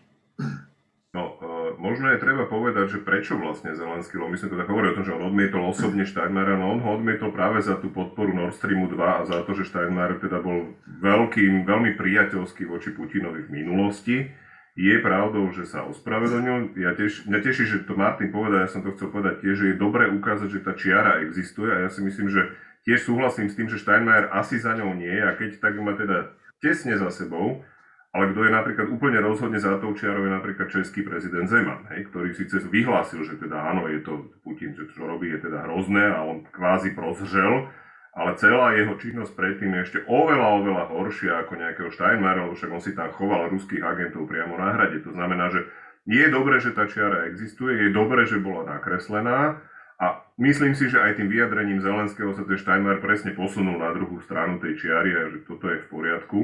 No, uh, možno je treba povedať, že prečo vlastne Zelenský, lebo my sme teda hovorili o tom, že on odmietol osobne Steinmeiera, no on ho odmietol práve za tú podporu Nord Streamu 2 a za to, že Steinmeier teda bol veľkým, veľmi priateľský voči Putinovi v minulosti. Je pravdou, že sa ospravedlnil. Ja tiež, mňa teší, že to Martin povedal, ja som to chcel povedať tiež, že je dobré ukázať, že tá čiara existuje a ja si myslím, že tiež súhlasím s tým, že Steinmeier asi za ňou nie a keď tak má teda tesne za sebou, ale kto je napríklad úplne rozhodne za tou čiarou je napríklad český prezident Zeman, hej, ktorý síce vyhlásil, že teda áno, je to Putin, že čo robí je teda hrozné a on kvázi prozřel, ale celá jeho činnosť predtým je ešte oveľa, oveľa horšia ako nejakého Steinmeiera, lebo však on si tam choval ruských agentov priamo na hrade. To znamená, že je dobré, že tá čiara existuje, je dobré, že bola nakreslená a myslím si, že aj tým vyjadrením Zelenského sa ten Steinmeier presne posunul na druhú stranu tej čiary a že toto je v poriadku.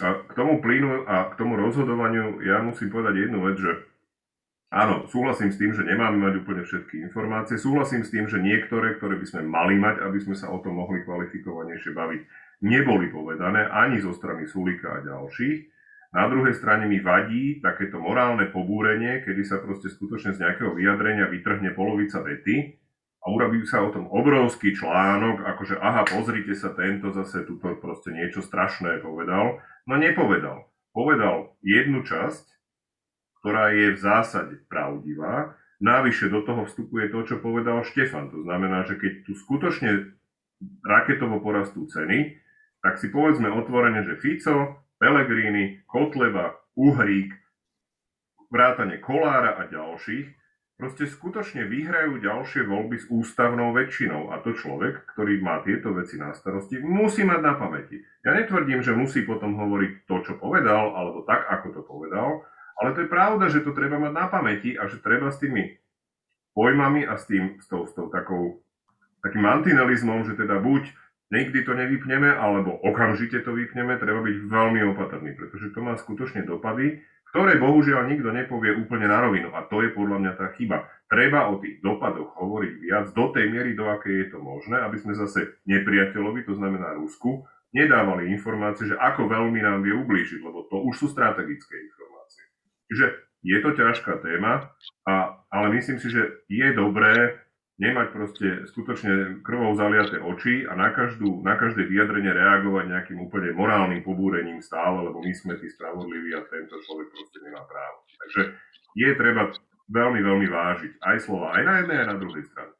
A k tomu plynu a k tomu rozhodovaniu ja musím povedať jednu vec, že áno, súhlasím s tým, že nemáme mať úplne všetky informácie, súhlasím s tým, že niektoré, ktoré by sme mali mať, aby sme sa o tom mohli kvalifikovanejšie baviť, neboli povedané ani zo strany Sulika a ďalších. Na druhej strane mi vadí takéto morálne pobúrenie, kedy sa proste skutočne z nejakého vyjadrenia vytrhne polovica vety a urobí sa o tom obrovský článok, akože aha, pozrite sa, tento zase tuto proste niečo strašné povedal. No nepovedal. Povedal jednu časť, ktorá je v zásade pravdivá, Návyššie do toho vstupuje to, čo povedal Štefan. To znamená, že keď tu skutočne raketovo porastú ceny, tak si povedzme otvorene, že Fico, Pellegrini, Kotleba, Uhrík, vrátane Kolára a ďalších proste skutočne vyhrajú ďalšie voľby s ústavnou väčšinou. A to človek, ktorý má tieto veci na starosti, musí mať na pamäti. Ja netvrdím, že musí potom hovoriť to, čo povedal, alebo tak, ako to povedal, ale to je pravda, že to treba mať na pamäti a že treba s tými pojmami a s, tým, s, tou, s tou takou, takým mantinelizmom, že teda buď nikdy to nevypneme, alebo okamžite to vypneme, treba byť veľmi opatrný, pretože to má skutočne dopady, ktoré bohužiaľ nikto nepovie úplne na rovinu. A to je podľa mňa tá chyba. Treba o tých dopadoch hovoriť viac do tej miery, do akej je to možné, aby sme zase nepriateľovi, to znamená Rusku, nedávali informácie, že ako veľmi nám vie ublížiť, lebo to už sú strategické informácie. Čiže je to ťažká téma, a, ale myslím si, že je dobré nemať proste skutočne krvou zaliaté oči a na, každú, na každé vyjadrenie reagovať nejakým úplne morálnym pobúrením stále, lebo my sme tí spravodliví a tento človek proste nemá právo. Takže je treba veľmi, veľmi vážiť aj slova aj na jednej, aj na druhej strane.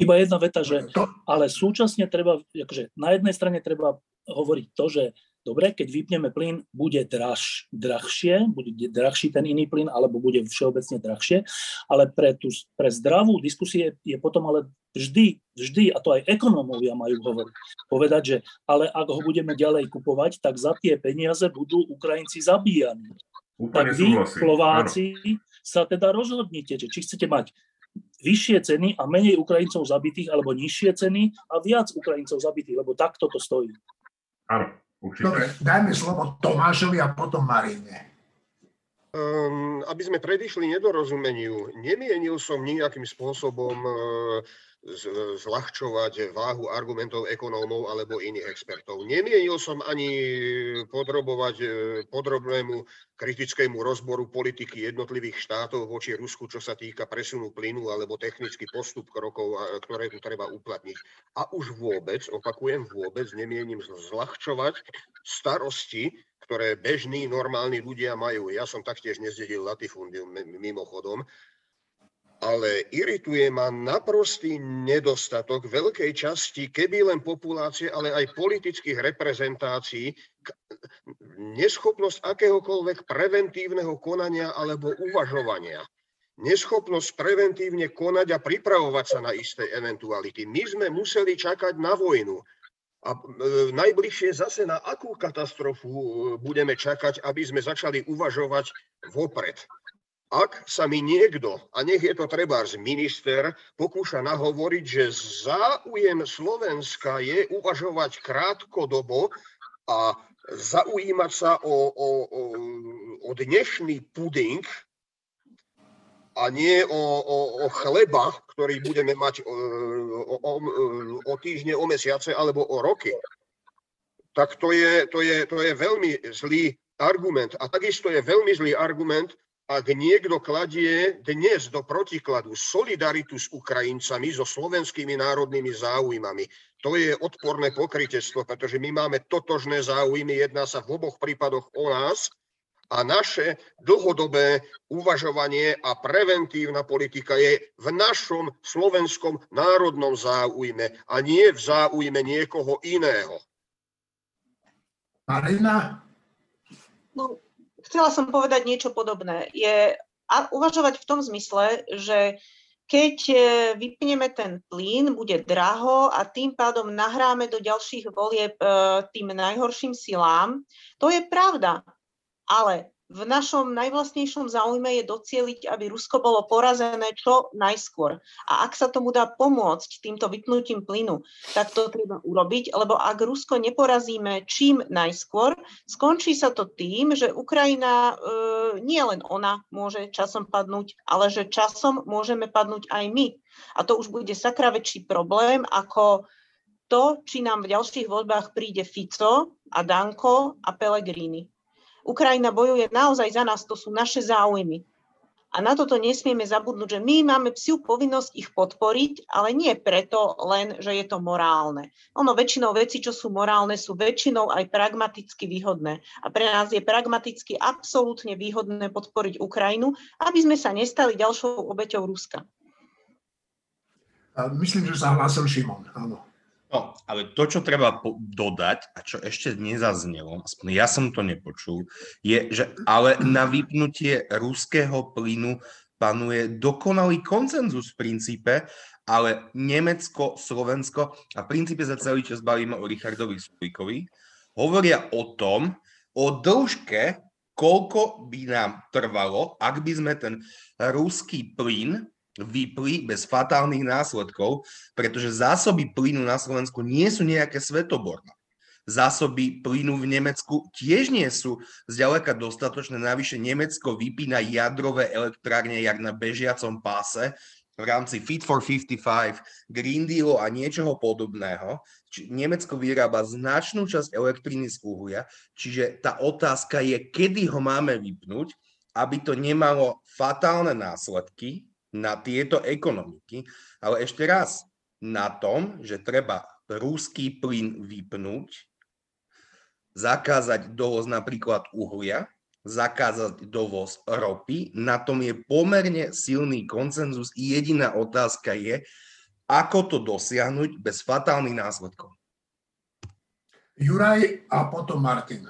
Iba jedna veta, že ale súčasne treba, akože na jednej strane treba hovoriť to, že Dobre, keď vypneme plyn, bude draž, drahšie, bude drahší ten iný plyn, alebo bude všeobecne drahšie, ale pre, tú, pre zdravú diskusie je potom ale vždy, vždy, a to aj ekonómovia majú hovoriť, povedať, že ale ak ho budeme ďalej kupovať, tak za tie peniaze budú Ukrajinci zabíjani. Úplne tak vy, Slováci, áno. sa teda rozhodnite, že či chcete mať vyššie ceny a menej Ukrajincov zabitých, alebo nižšie ceny a viac Ukrajincov zabitých, lebo takto to stojí. Áno. Určite. Dobre, dajme slovo Tomášovi a potom Marine. Um, aby sme predišli nedorozumeniu, nemienil som nejakým spôsobom uh, zľahčovať váhu argumentov ekonómov alebo iných expertov. Nemienil som ani podrobovať e, podrobnému kritickému rozboru politiky jednotlivých štátov voči Rusku, čo sa týka presunu plynu alebo technický postup krokov, ktoré tu treba uplatniť. A už vôbec, opakujem, vôbec nemienim zľahčovať starosti, ktoré bežní, normálni ľudia majú. Ja som taktiež nezdedil latifundium mimochodom, ale irituje ma naprostý nedostatok veľkej časti, keby len populácie, ale aj politických reprezentácií, neschopnosť akéhokoľvek preventívneho konania alebo uvažovania. Neschopnosť preventívne konať a pripravovať sa na isté eventuality. My sme museli čakať na vojnu. A e, najbližšie zase na akú katastrofu e, budeme čakať, aby sme začali uvažovať vopred ak sa mi niekto, a nech je to treba z minister, pokúša nahovoriť, že záujem Slovenska je uvažovať krátkodobo a zaujímať sa o, o, o, o dnešný puding a nie o, o, o chleba, ktorý budeme mať o, o, o týždne, o mesiace alebo o roky, tak to je, to, je, to je veľmi zlý argument. A takisto je veľmi zlý argument, ak niekto kladie dnes do protikladu solidaritu s Ukrajincami, so slovenskými národnými záujmami, to je odporné pokrytectvo, pretože my máme totožné záujmy, jedná sa v oboch prípadoch o nás a naše dlhodobé uvažovanie a preventívna politika je v našom slovenskom národnom záujme a nie v záujme niekoho iného. Marina? No, chcela som povedať niečo podobné. Je uvažovať v tom zmysle, že keď e, vypneme ten plyn, bude draho a tým pádom nahráme do ďalších volieb e, tým najhorším silám. To je pravda, ale v našom najvlastnejšom záujme je docieliť, aby Rusko bolo porazené čo najskôr. A ak sa tomu dá pomôcť týmto vypnutím plynu, tak to treba urobiť, lebo ak Rusko neporazíme čím najskôr, skončí sa to tým, že Ukrajina, e, nie len ona môže časom padnúť, ale že časom môžeme padnúť aj my. A to už bude sakra väčší problém ako to, či nám v ďalších voľbách príde Fico a Danko a Pellegrini. Ukrajina bojuje naozaj za nás, to sú naše záujmy. A na toto nesmieme zabudnúť, že my máme psiu povinnosť ich podporiť, ale nie preto len, že je to morálne. Ono väčšinou veci, čo sú morálne, sú väčšinou aj pragmaticky výhodné. A pre nás je pragmaticky absolútne výhodné podporiť Ukrajinu, aby sme sa nestali ďalšou obeťou Ruska. Myslím, že sa hlásil Šimon, áno. No, ale to, čo treba dodať a čo ešte nezaznelo, aspoň ja som to nepočul, je, že ale na vypnutie ruského plynu panuje dokonalý koncenzus v princípe, ale Nemecko, Slovensko a v princípe za celý čas bavíme o Richardovi Sulíkovi, hovoria o tom, o dĺžke, koľko by nám trvalo, ak by sme ten ruský plyn vypli bez fatálnych následkov, pretože zásoby plynu na Slovensku nie sú nejaké svetoborné. Zásoby plynu v Nemecku tiež nie sú zďaleka dostatočné. Navyše Nemecko vypína jadrové elektrárne jak na bežiacom páse v rámci Fit for 55, Green Deal a niečoho podobného. Nemecko vyrába značnú časť elektriny z uhlia, čiže tá otázka je, kedy ho máme vypnúť, aby to nemalo fatálne následky na tieto ekonomiky, ale ešte raz, na tom, že treba rúský plyn vypnúť, zakázať dovoz napríklad uhlia, zakázať dovoz ropy, na tom je pomerne silný koncenzus. Jediná otázka je, ako to dosiahnuť bez fatálnych následkov. Juraj a potom Martin.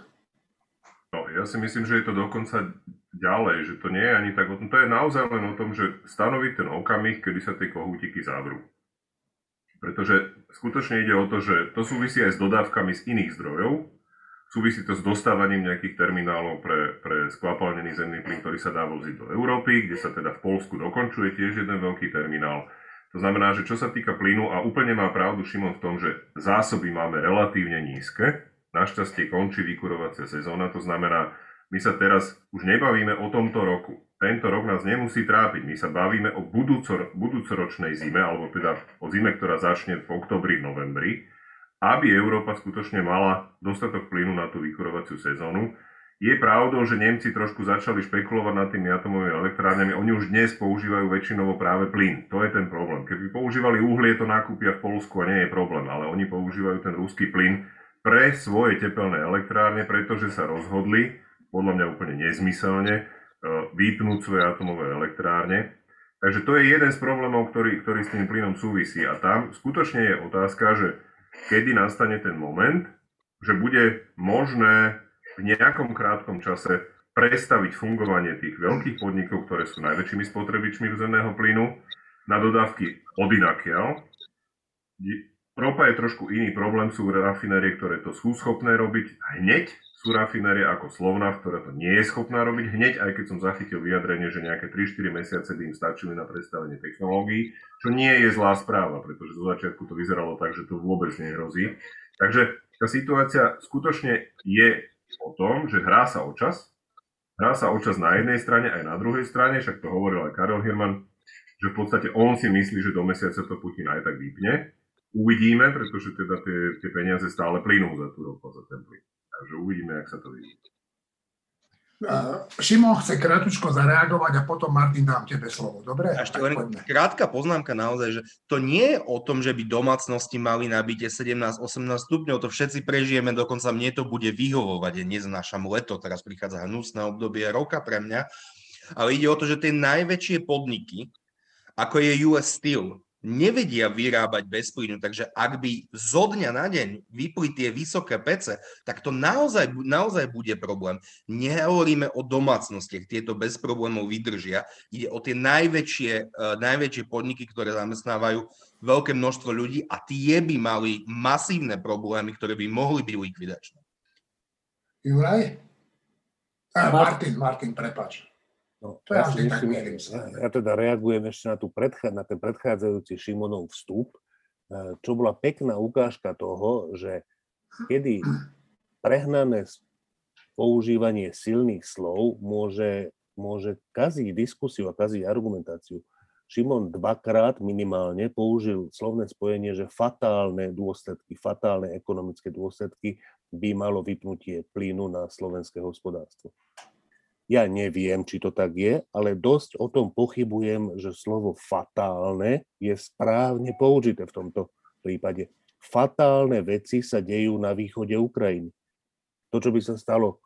No, ja si myslím, že je to dokonca ďalej, že to nie je ani tak o tom, to je naozaj len o tom, že stanoviť ten okamih, kedy sa tie kohútiky zavrú. Pretože skutočne ide o to, že to súvisí aj s dodávkami z iných zdrojov, súvisí to s dostávaním nejakých terminálov pre, pre skvapalnený zemný plyn, ktorý sa dá voziť do Európy, kde sa teda v Polsku dokončuje tiež jeden veľký terminál. To znamená, že čo sa týka plynu, a úplne má pravdu Šimon v tom, že zásoby máme relatívne nízke, našťastie končí vykurovacia sezóna, to znamená, my sa teraz už nebavíme o tomto roku. Tento rok nás nemusí trápiť. My sa bavíme o budúcor, budúcoročnej zime, alebo teda o zime, ktorá začne v oktobri, novembri, aby Európa skutočne mala dostatok plynu na tú vykurovaciu sezónu. Je pravdou, že Nemci trošku začali špekulovať nad tými atomovými elektrárňami. Oni už dnes používajú väčšinovo práve plyn. To je ten problém. Keby používali uhlie, to nakúpia v Polsku a nie je problém, ale oni používajú ten ruský plyn pre svoje tepelné elektrárne, pretože sa rozhodli, podľa mňa úplne nezmyselne, e, vypnúť svoje atomové elektrárne. Takže to je jeden z problémov, ktorý, ktorý s tým plynom súvisí. A tam skutočne je otázka, že kedy nastane ten moment, že bude možné v nejakom krátkom čase prestaviť fungovanie tých veľkých podnikov, ktoré sú najväčšími spotrebičmi zemného plynu, na dodávky od inakiaľ. Ropa je trošku iný problém, sú rafinérie, ktoré to sú schopné robiť hneď, sú rafinérie ako Slovna, ktorá to nie je schopná robiť hneď, aj keď som zachytil vyjadrenie, že nejaké 3-4 mesiace by im stačili na predstavenie technológií, čo nie je zlá správa, pretože zo začiatku to vyzeralo tak, že to vôbec nehrozí. Takže tá situácia skutočne je o tom, že hrá sa o čas, hrá sa o čas na jednej strane aj na druhej strane, však to hovoril aj Karel Hirman, že v podstate on si myslí, že do mesiaca to Putin aj tak vypne. Uvidíme, pretože teda tie, tie peniaze stále plynú za tú ropu, za ten plyn. Takže uvidíme, jak sa to vidí. Šimon chce krátko zareagovať a potom Martin dám tebe slovo. Dobre? A ešte len krátka poznámka naozaj, že to nie je o tom, že by domácnosti mali nabite 17-18 stupňov, to všetci prežijeme, dokonca mne to bude vyhovovať, ja neznášam leto, teraz prichádza hnusné obdobie roka pre mňa, ale ide o to, že tie najväčšie podniky, ako je US Steel, nevedia vyrábať bez plynu, takže ak by zo dňa na deň vypli tie vysoké pece, tak to naozaj, naozaj bude problém. Nehovoríme o domácnostiach, tieto bez problémov vydržia. Ide o tie najväčšie, uh, najväčšie podniky, ktoré zamestnávajú veľké množstvo ľudí a tie by mali masívne problémy, ktoré by mohli byť likvidačné. Juraj? Martin, Martin, prepáč. No, to ja, si myslím, ja, ja teda reagujem ešte na, tú predchá, na ten predchádzajúci Šimonov vstup, eh, čo bola pekná ukážka toho, že kedy prehnané používanie silných slov môže, môže kaziť diskusiu a kaziť argumentáciu. Šimon dvakrát minimálne použil slovné spojenie, že fatálne dôsledky, fatálne ekonomické dôsledky by malo vypnutie plynu na slovenské hospodárstvo. Ja neviem, či to tak je, ale dosť o tom pochybujem, že slovo fatálne je správne použité v tomto prípade. Fatálne veci sa dejú na východe Ukrajiny. To, čo by sa stalo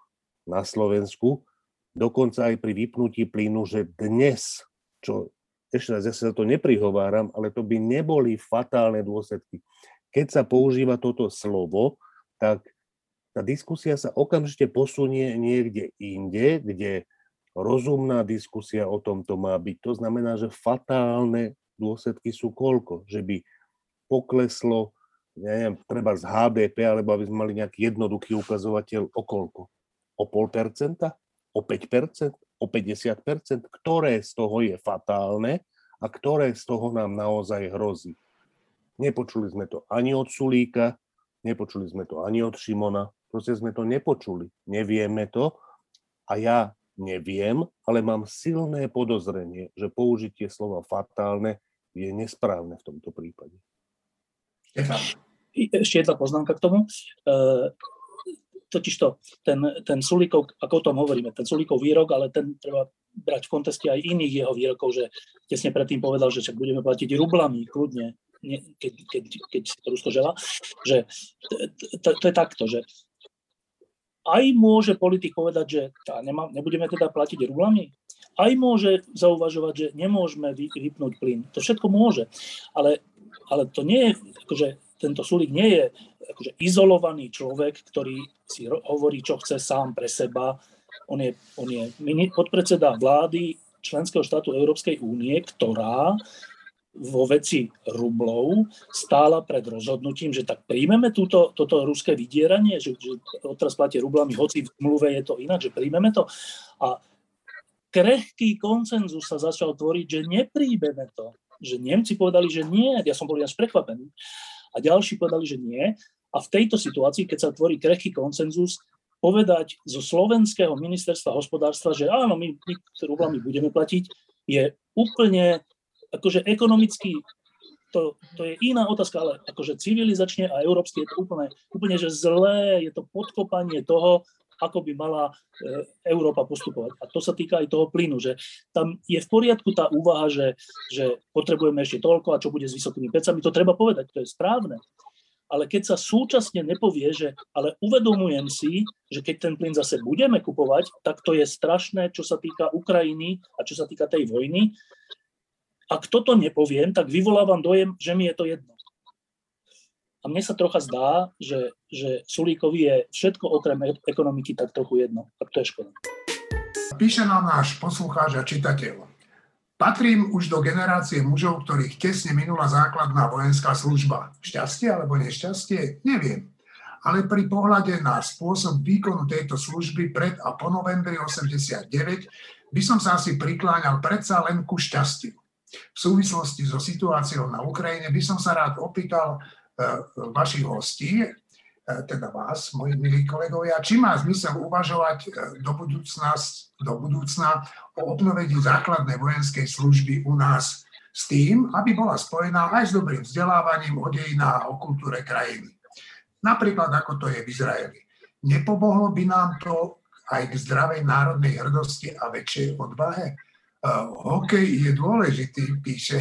na Slovensku, dokonca aj pri vypnutí plynu, že dnes, čo ešte raz, ja sa to neprihováram, ale to by neboli fatálne dôsledky. Keď sa používa toto slovo, tak tá diskusia sa okamžite posunie niekde inde, kde rozumná diskusia o tomto má byť. To znamená, že fatálne dôsledky sú koľko? Že by pokleslo, neviem, treba z HDP, alebo aby sme mali nejaký jednoduchý ukazovateľ o koľko? O pol percenta? O 5 percent? O 50 percent? Ktoré z toho je fatálne a ktoré z toho nám naozaj hrozí? Nepočuli sme to ani od Sulíka, nepočuli sme to ani od Šimona, Proste sme to nepočuli, nevieme to a ja neviem, ale mám silné podozrenie, že použitie slova fatálne je nesprávne v tomto prípade. Ešte jedna poznámka k tomu. E, totiž to, ten, ten Sulíkov, ako o tom hovoríme, ten Sulíkov výrok, ale ten treba brať v kontexte aj iných jeho výrokov, že tesne predtým povedal, že však budeme platiť rublami, kľudne, keď, keď, keď Rusko žela, že to, to je takto, že aj môže politik povedať, že nemá, nebudeme teda platiť rublami, aj môže zauvažovať, že nemôžeme vypnúť plyn. To všetko môže. Ale, ale to nie je, akože, tento Sulík nie je akože izolovaný človek, ktorý si hovorí, čo chce sám pre seba. On je, on je podpredseda vlády členského štátu Európskej únie, ktorá vo veci rublov stála pred rozhodnutím, že tak príjmeme túto, toto ruské vydieranie, že, že odteraz platia rublami, hoci v zmluve je to inak, že príjmeme to. A krehký koncenzus sa začal tvoriť, že nepríjmeme to. Že Nemci povedali, že nie, ja som bol až prekvapený. A ďalší povedali, že nie. A v tejto situácii, keď sa tvorí krehký koncenzus, povedať zo slovenského ministerstva hospodárstva, že áno, my, my rublami budeme platiť, je úplne akože ekonomicky to, to je iná otázka, ale akože civilizačne a európsky je to úplne, úplne že zlé, je to podkopanie toho, ako by mala e, Európa postupovať. A to sa týka aj toho plynu, že tam je v poriadku tá úvaha, že, že potrebujeme ešte toľko a čo bude s vysokými pecami, to treba povedať, to je správne. Ale keď sa súčasne nepovie, že ale uvedomujem si, že keď ten plyn zase budeme kupovať, tak to je strašné, čo sa týka Ukrajiny a čo sa týka tej vojny, ak toto nepoviem, tak vyvolávam dojem, že mi je to jedno. A mne sa trocha zdá, že, že Sulíkovi je všetko okrem e- ekonomiky tak trochu jedno. A to je škoda. Píše nám náš poslucháč a čitateľ. Patrím už do generácie mužov, ktorých tesne minula základná vojenská služba. Šťastie alebo nešťastie? Neviem. Ale pri pohľade na spôsob výkonu tejto služby pred a po novembri 89 by som sa asi prikláňal predsa len ku šťastiu. V súvislosti so situáciou na Ukrajine by som sa rád opýtal e, vašich hostí, e, teda vás, moji milí kolegovia, či má zmysel uvažovať e, do budúcna, do budúcna o obnovení základnej vojenskej služby u nás s tým, aby bola spojená aj s dobrým vzdelávaním o dejinách a o kultúre krajiny. Napríklad ako to je v Izraeli. Nepomohlo by nám to aj k zdravej národnej hrdosti a väčšej odvahe? Hokej je dôležitý, píše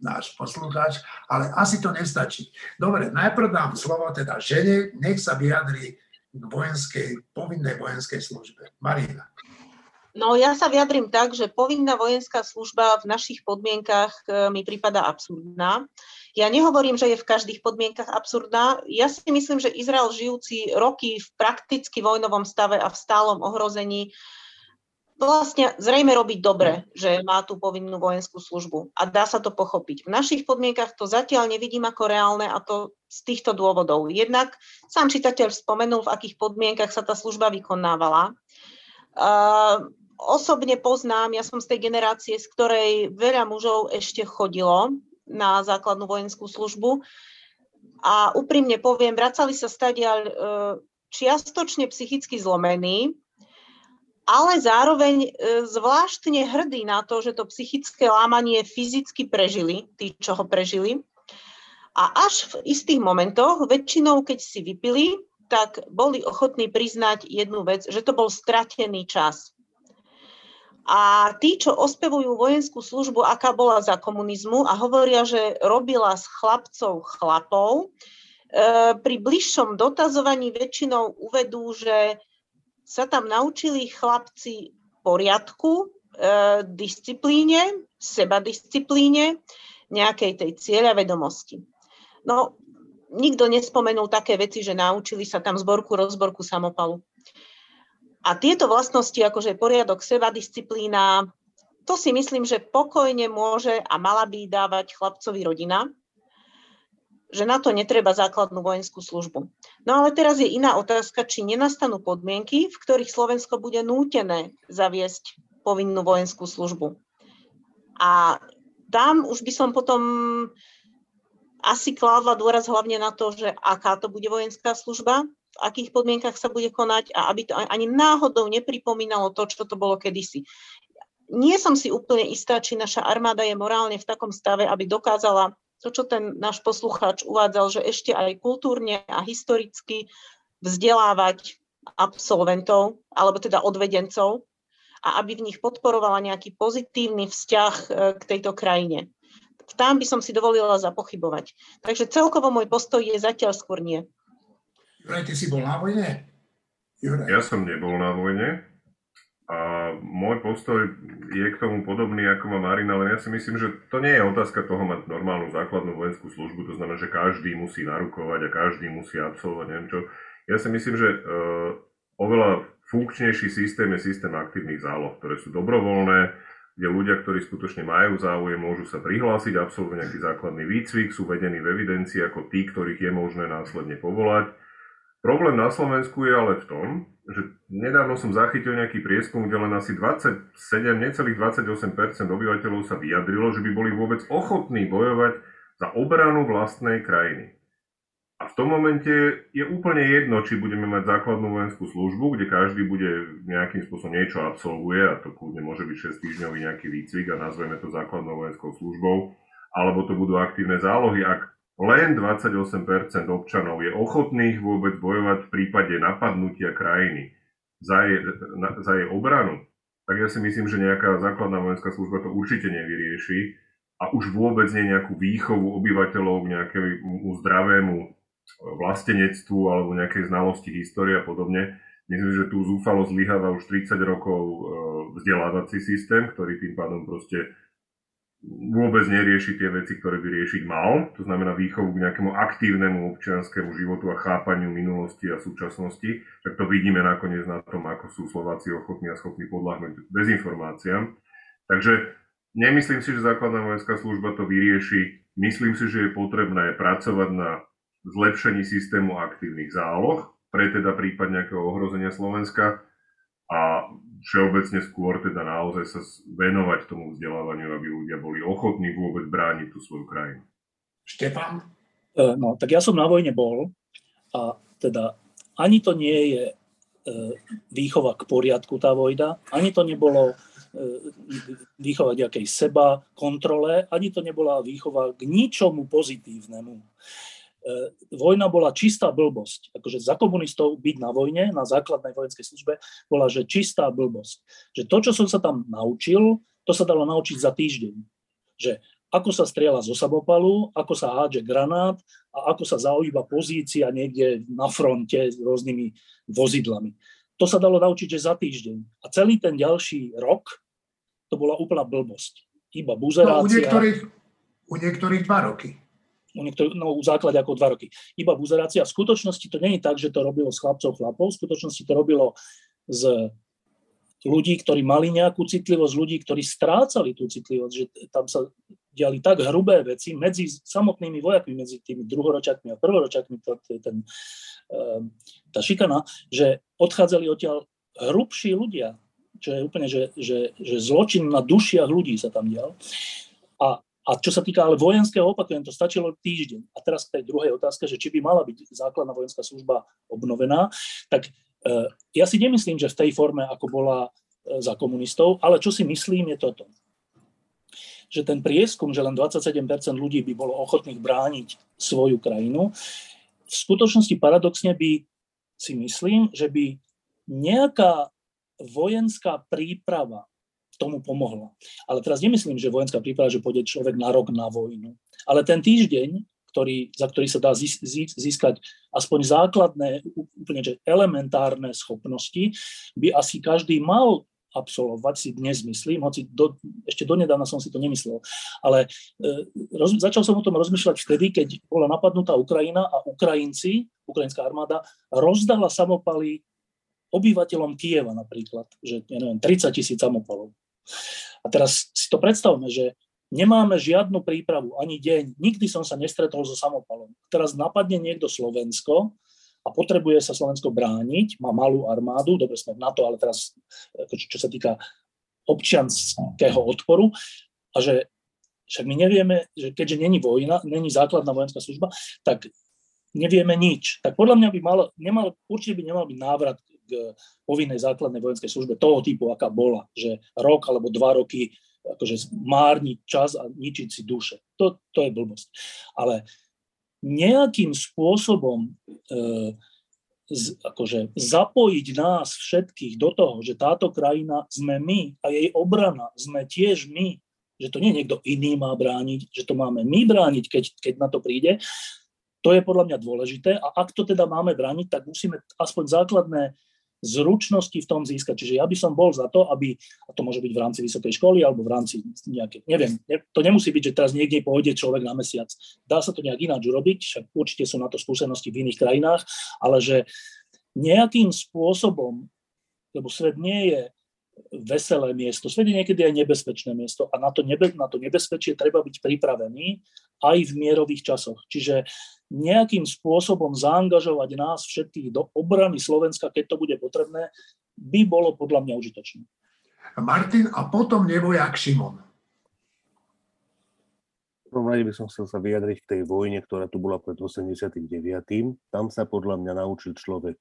náš poslucháč, ale asi to nestačí. Dobre, najprv dám slovo teda žene, nech sa vyjadri k vojenskej, povinnej vojenskej službe. Marina. No ja sa vyjadrím tak, že povinná vojenská služba v našich podmienkach e, mi prípada absurdná. Ja nehovorím, že je v každých podmienkach absurdná. Ja si myslím, že Izrael žijúci roky v prakticky vojnovom stave a v stálom ohrození vlastne zrejme robiť dobre, že má tú povinnú vojenskú službu a dá sa to pochopiť. V našich podmienkach to zatiaľ nevidím ako reálne a to z týchto dôvodov. Jednak sám čitateľ spomenul, v akých podmienkach sa tá služba vykonávala. Uh, osobne poznám, ja som z tej generácie, z ktorej veľa mužov ešte chodilo na základnú vojenskú službu a úprimne poviem, vracali sa stadiaľ uh, čiastočne psychicky zlomení, ale zároveň e, zvláštne hrdí na to, že to psychické lámanie fyzicky prežili, tí, čo ho prežili. A až v istých momentoch, väčšinou keď si vypili, tak boli ochotní priznať jednu vec, že to bol stratený čas. A tí, čo ospevujú vojenskú službu, aká bola za komunizmu a hovoria, že robila s chlapcov chlapov, e, pri bližšom dotazovaní väčšinou uvedú, že sa tam naučili chlapci poriadku, e, disciplíne, sebadisciplíne, nejakej tej cieľa vedomosti. No, nikto nespomenul také veci, že naučili sa tam zborku, rozborku samopalu. A tieto vlastnosti, akože poriadok, sebadisciplína, to si myslím, že pokojne môže a mala by dávať chlapcovi rodina, že na to netreba základnú vojenskú službu. No ale teraz je iná otázka, či nenastanú podmienky, v ktorých Slovensko bude nútené zaviesť povinnú vojenskú službu. A tam už by som potom asi kládla dôraz hlavne na to, že aká to bude vojenská služba, v akých podmienkach sa bude konať a aby to ani náhodou nepripomínalo to, čo to bolo kedysi. Nie som si úplne istá, či naša armáda je morálne v takom stave, aby dokázala to, čo ten náš poslucháč uvádzal, že ešte aj kultúrne a historicky vzdelávať absolventov, alebo teda odvedencov, a aby v nich podporovala nejaký pozitívny vzťah e, k tejto krajine. Tam by som si dovolila zapochybovať. Takže celkovo môj postoj je zatiaľ skôr nie. Juraj, ty si bol na vojne? Juraj. Ja som nebol na vojne, A môj postoj je k tomu podobný ako má Marina, len ja si myslím, že to nie je otázka toho mať normálnu základnú vojenskú službu, to znamená, že každý musí narukovať a každý musí absolvovať neviem čo. Ja si myslím, že uh, oveľa funkčnejší systém je systém aktívnych záloh, ktoré sú dobrovoľné, kde ľudia, ktorí skutočne majú záujem, môžu sa prihlásiť, absolvovať nejaký základný výcvik, sú vedení v evidencii ako tí, ktorých je možné následne povolať. Problém na Slovensku je ale v tom, že nedávno som zachytil nejaký prieskum, kde len asi 27, necelých 28% obyvateľov sa vyjadrilo, že by boli vôbec ochotní bojovať za obranu vlastnej krajiny. A v tom momente je úplne jedno, či budeme mať základnú vojenskú službu, kde každý bude nejakým spôsobom niečo absolvuje, a to kľudne môže byť 6 týždňový nejaký výcvik a nazveme to základnou vojenskou službou, alebo to budú aktívne zálohy. Ak len 28% občanov je ochotných vôbec bojovať v prípade napadnutia krajiny za jej, na, za jej obranu, tak ja si myslím, že nejaká základná vojenská služba to určite nevyrieši a už vôbec nie nejakú výchovu obyvateľov k nejakému zdravému vlastenectvu alebo nejakej znalosti histórie a podobne. Myslím, že tu zúfalo zlyháva už 30 rokov e, vzdelávací systém, ktorý tým pádom proste vôbec nerieši tie veci, ktoré by riešiť mal. To znamená výchovu k nejakému aktívnemu občianskému životu a chápaniu minulosti a súčasnosti. Tak to vidíme nakoniec na tom, ako sú Slováci ochotní a schopní podľahnúť dezinformáciám. Takže nemyslím si, že základná vojenská služba to vyrieši. Myslím si, že je potrebné pracovať na zlepšení systému aktívnych záloh pre teda prípad nejakého ohrozenia Slovenska a všeobecne skôr teda naozaj sa venovať tomu vzdelávaniu, aby ľudia boli ochotní vôbec brániť tú svoju krajinu. Štefan? E, no, tak ja som na vojne bol a teda ani to nie je e, výchova k poriadku tá vojna, ani to nebolo e, výchova nejakej seba kontrole, ani to nebola výchova k ničomu pozitívnemu. E, vojna bola čistá blbosť. Akože za komunistov byť na vojne, na základnej vojenskej službe, bola že čistá blbosť. Že to, čo som sa tam naučil, to sa dalo naučiť za týždeň. Že ako sa strieľa zo samopalu, ako sa hádže granát a ako sa zaujíva pozícia niekde na fronte s rôznymi vozidlami. To sa dalo naučiť, že za týždeň. A celý ten ďalší rok to bola úplná blbosť. Iba buzerácia. No, u, niektorých, u niektorých dva roky u niektorých, no, základe ako dva roky. Iba buzerácia. V skutočnosti to není tak, že to robilo s chlapcov chlapov, v skutočnosti to robilo z ľudí, ktorí mali nejakú citlivosť, ľudí, ktorí strácali tú citlivosť, že tam sa diali tak hrubé veci medzi samotnými vojakmi, medzi tými druhoročakmi a prvoročakmi, to, to je ten, ehm, tá šikana, že odchádzali odtiaľ hrubší ľudia, čo je úplne, že, že, že zločin na dušiach ľudí sa tam dial. A a čo sa týka ale vojenského, opakujem, to stačilo týždeň. A teraz k tej druhej že či by mala byť základná vojenská služba obnovená, tak e, ja si nemyslím, že v tej forme, ako bola e, za komunistov, ale čo si myslím je toto. Že ten prieskum, že len 27% ľudí by bolo ochotných brániť svoju krajinu, v skutočnosti paradoxne by si myslím, že by nejaká vojenská príprava tomu pomohla. Ale teraz nemyslím, že vojenská príprava, že pôjde človek na rok na vojnu. Ale ten týždeň, ktorý, za ktorý sa dá získať aspoň základné, úplne že elementárne schopnosti, by asi každý mal absolvovať, si dnes myslím, hoci do, ešte donedávna som si to nemyslel. Ale e, roz, začal som o tom rozmýšľať vtedy, keď bola napadnutá Ukrajina a Ukrajinci, ukrajinská armáda, rozdala samopaly obyvateľom Kieva napríklad, že ja neviem, 30 tisíc samopalov. A teraz si to predstavme, že nemáme žiadnu prípravu, ani deň, nikdy som sa nestretol so samopalom. Teraz napadne niekto Slovensko a potrebuje sa Slovensko brániť, má malú armádu, dobre sme na to, ale teraz čo sa týka občianského odporu, a že však my nevieme, že keďže není vojna, není základná vojenská služba, tak nevieme nič. Tak podľa mňa by malo, nemal, určite by nemal byť návrat povinnej základnej vojenskej službe toho typu, aká bola, že rok alebo dva roky akože márniť čas a ničiť si duše. To, to je blbosť. Ale nejakým spôsobom e, z, akože zapojiť nás všetkých do toho, že táto krajina sme my a jej obrana sme tiež my, že to nie niekto iný má brániť, že to máme my brániť, keď, keď na to príde, to je podľa mňa dôležité. A ak to teda máme brániť, tak musíme aspoň základné zručnosti v tom získať. Čiže ja by som bol za to, aby, a to môže byť v rámci vysokej školy alebo v rámci nejaké, neviem, to nemusí byť, že teraz niekde pôjde človek na mesiac. Dá sa to nejak ináč urobiť, však určite sú na to skúsenosti v iných krajinách, ale že nejakým spôsobom, lebo svet nie je veselé miesto. Svet je niekedy aj nebezpečné miesto a na to, nebe, na to nebezpečie treba byť pripravený aj v mierových časoch. Čiže nejakým spôsobom zaangažovať nás všetkých do obrany Slovenska, keď to bude potrebné, by bolo podľa mňa užitočné. Martin a potom nebojak Šimon. V prvom rade by som chcel sa vyjadriť k tej vojne, ktorá tu bola pred 89. Tam sa podľa mňa naučil človek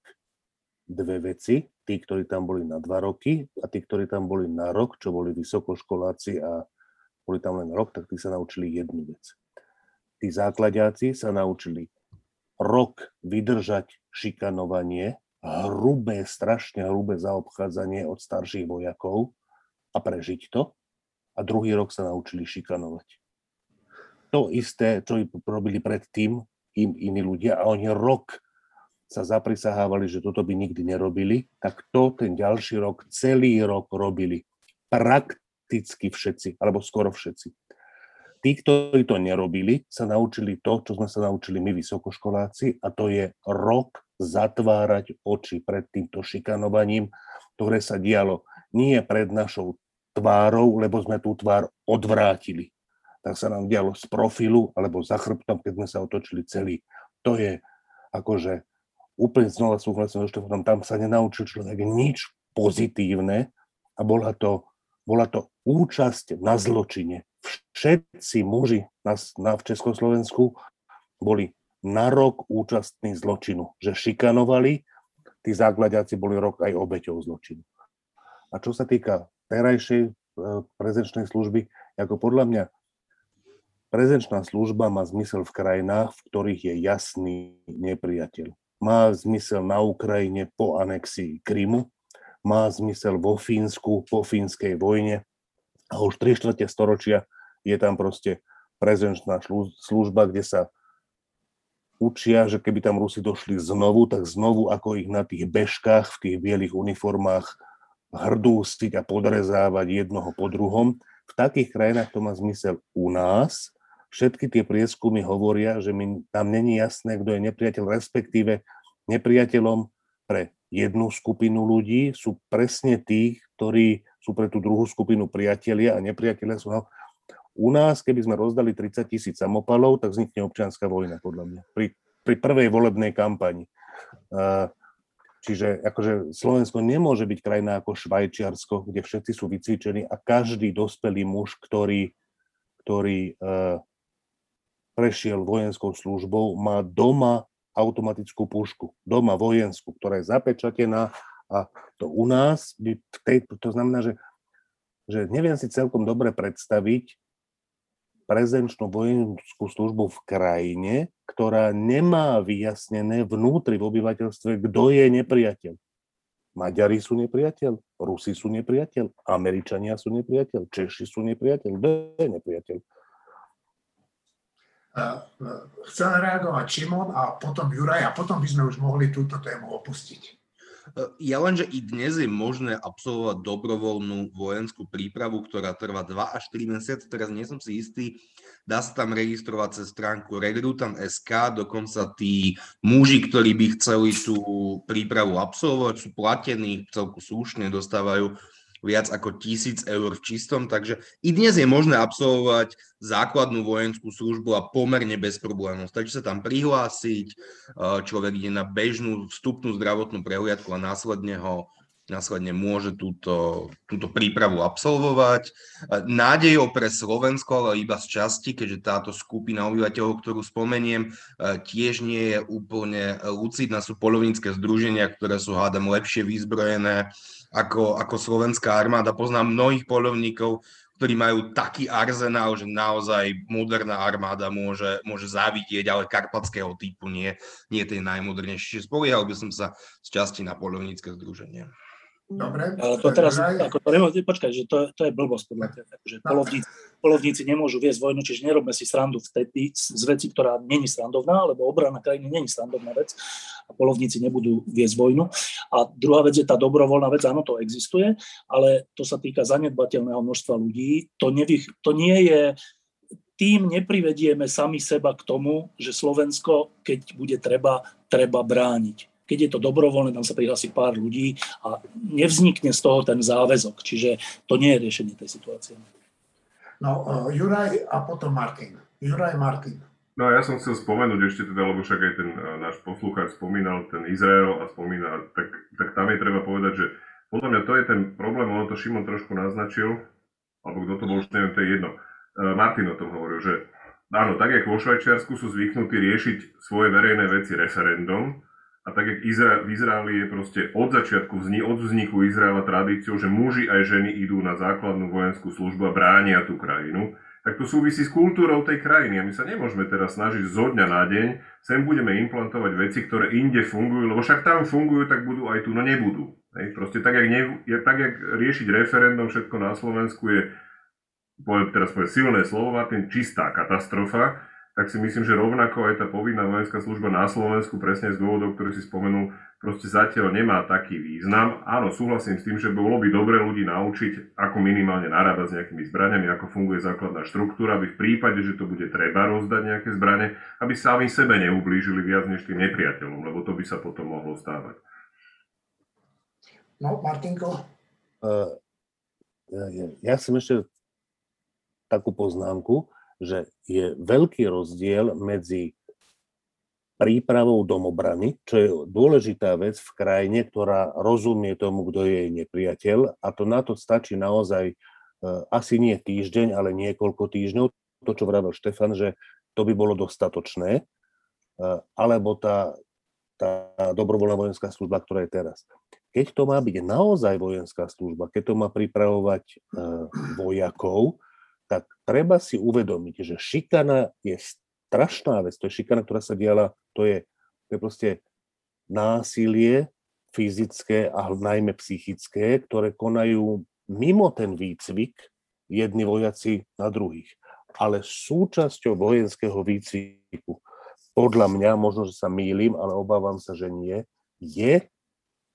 dve veci. Tí, ktorí tam boli na dva roky a tí, ktorí tam boli na rok, čo boli vysokoškoláci a boli tam len rok, tak tí sa naučili jednu vec. Tí základiaci sa naučili rok vydržať šikanovanie, hrubé, strašne hrubé zaobchádzanie od starších vojakov a prežiť to. A druhý rok sa naučili šikanovať. To isté, čo robili predtým im iní ľudia a oni rok sa zaprisahávali, že toto by nikdy nerobili, tak to ten ďalší rok, celý rok robili. Prakticky všetci, alebo skoro všetci. Tí, ktorí to nerobili, sa naučili to, čo sme sa naučili my vysokoškoláci, a to je rok zatvárať oči pred týmto šikanovaním, ktoré sa dialo nie pred našou tvárou, lebo sme tú tvár odvrátili. Tak sa nám dialo z profilu alebo za chrbtom, keď sme sa otočili celý. To je akože úplne znova súhlasím so Štefanom, tam sa nenaučil človek nič pozitívne a bola to, bola to účasť na zločine. Všetci muži na, na, v Československu boli na rok účastní zločinu, že šikanovali, tí základiaci boli rok aj obeťou zločinu. A čo sa týka terajšej e, prezenčnej služby, ako podľa mňa prezenčná služba má zmysel v krajinách, v ktorých je jasný nepriateľ má zmysel na Ukrajine po anexii Krymu, má zmysel vo Fínsku po fínskej vojne a už 3 čtvrte storočia je tam proste prezenčná služba, kde sa učia, že keby tam Rusi došli znovu, tak znovu ako ich na tých bežkách v tých bielých uniformách hrdústiť a podrezávať jednoho po druhom. V takých krajinách to má zmysel u nás, všetky tie prieskumy hovoria, že mi tam není jasné, kto je nepriateľ, respektíve nepriateľom pre jednu skupinu ľudí sú presne tí, ktorí sú pre tú druhú skupinu priatelia a nepriatelia sú... U nás, keby sme rozdali 30 tisíc samopalov, tak vznikne občianská vojna, podľa mňa, pri, pri prvej volebnej kampani. Čiže akože Slovensko nemôže byť krajina ako Švajčiarsko, kde všetci sú vycvičení a každý dospelý muž, ktorý, ktorý prešiel vojenskou službou, má doma automatickú pušku, doma vojenskú, ktorá je zapečatená a to u nás tej, to znamená, že, že neviem si celkom dobre predstaviť prezenčnú vojenskú službu v krajine, ktorá nemá vyjasnené vnútri v obyvateľstve, kto je nepriateľ. Maďari sú nepriateľ, Rusi sú nepriateľ, Američania sú nepriateľ, Češi sú nepriateľ, kto je nepriateľ chcel reagovať Šimon a potom Juraj a potom by sme už mohli túto tému opustiť. E, ja len, že i dnes je možné absolvovať dobrovoľnú vojenskú prípravu, ktorá trvá 2 až 3 mesiace. Teraz nie som si istý, dá sa tam registrovať cez stránku Recruitam.sk, dokonca tí muži, ktorí by chceli tú prípravu absolvovať, sú platení celku slušne, dostávajú viac ako tisíc eur v čistom, takže i dnes je možné absolvovať základnú vojenskú službu a pomerne bez problémov. Stačí sa tam prihlásiť, človek ide na bežnú vstupnú zdravotnú prehliadku a následne ho následne môže túto, túto prípravu absolvovať. Nádejou pre Slovensko, ale iba z časti, keďže táto skupina obyvateľov, ktorú spomeniem, tiež nie je úplne lucidná. Sú polovnícke združenia, ktoré sú hádam lepšie vyzbrojené ako, ako slovenská armáda. Poznám mnohých polovníkov, ktorí majú taký arzenál, že naozaj moderná armáda môže, môže závidieť, ale karpatského typu nie, nie tej najmodernejšie. Spoliehal by som sa z časti na polovnícke združenie. Dobre. Ale to teraz, ako to nemôže, počkaj, že to, to je blbosť podľa teba. Že polovníci, polovníci nemôžu viesť vojnu, čiže nerobme si srandu vtedy z veci, ktorá není srandovná, lebo obrana krajiny není srandovná vec a polovníci nebudú viesť vojnu. A druhá vec je tá dobrovoľná vec, áno, to existuje, ale to sa týka zanedbateľného množstva ľudí. To, nevy, to nie je, tým neprivedieme sami seba k tomu, že Slovensko, keď bude treba, treba brániť. Keď je to dobrovoľné, tam sa prihlási pár ľudí a nevznikne z toho ten záväzok. Čiže to nie je riešenie tej situácie. No, uh, Juraj a potom Martin. Juraj Martin. No ja som chcel spomenúť ešte teda, lebo však aj ten uh, náš poslúchač spomínal ten Izrael a spomína, tak, tak tam je treba povedať, že podľa mňa to je ten problém, ono to Šimon trošku naznačil, alebo kto to bol, už neviem, to je jedno E, Martin o tom hovoril, že áno, tak jak vo Švajčiarsku sú zvyknutí riešiť svoje verejné veci referendum, a tak jak Izra- v Izraeli je proste od začiatku, od vzniku Izraela tradíciou, že muži aj ženy idú na základnú vojenskú službu a bránia tú krajinu, tak to súvisí s kultúrou tej krajiny. A my sa nemôžeme teraz snažiť zo dňa na deň, sem budeme implantovať veci, ktoré inde fungujú, lebo však tam fungujú, tak budú aj tu, no nebudú. Hej, proste tak jak, ne, tak, jak riešiť referendum všetko na Slovensku je poviem teraz poviem silné slovo, Martin, čistá katastrofa, tak si myslím, že rovnako aj tá povinná vojenská služba na Slovensku, presne z dôvodov, ktorý si spomenul, proste zatiaľ nemá taký význam. Áno, súhlasím s tým, že bolo by dobre ľudí naučiť, ako minimálne narábať s nejakými zbraniami, ako funguje základná štruktúra, aby v prípade, že to bude treba rozdať nejaké zbranie, aby sami sebe neublížili viac než tým nepriateľom, lebo to by sa potom mohlo stávať. No, Martinko? Uh, ja, ja som ešte takú poznámku, že je veľký rozdiel medzi prípravou domobrany, čo je dôležitá vec v krajine, ktorá rozumie tomu, kto je jej nepriateľ a to na to stačí naozaj e, asi nie týždeň, ale niekoľko týždňov. To, čo vravel Štefan, že to by bolo dostatočné, e, alebo tá, tá dobrovoľná vojenská služba, ktorá je teraz. Keď to má byť naozaj vojenská služba, keď to má pripravovať e, vojakov, tak treba si uvedomiť, že šikana je strašná vec. To je šikana, ktorá sa diala, to je, to je proste násilie fyzické a najmä psychické, ktoré konajú mimo ten výcvik jedni vojaci na druhých. Ale súčasťou vojenského výcviku, podľa mňa, možno, že sa mýlim, ale obávam sa, že nie, je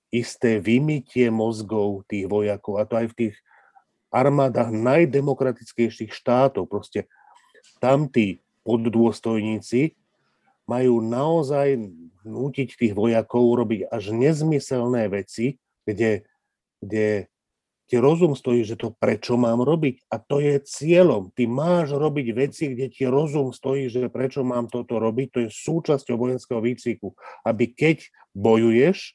isté vymytie mozgov tých vojakov, a to aj v tých armádach najdemokratickejších štátov. Proste tam tí poddôstojníci majú naozaj nútiť tých vojakov robiť až nezmyselné veci, kde, kde ti rozum stojí, že to prečo mám robiť. A to je cieľom. Ty máš robiť veci, kde ti rozum stojí, že prečo mám toto robiť. To je súčasťou vojenského výcviku. Aby keď bojuješ,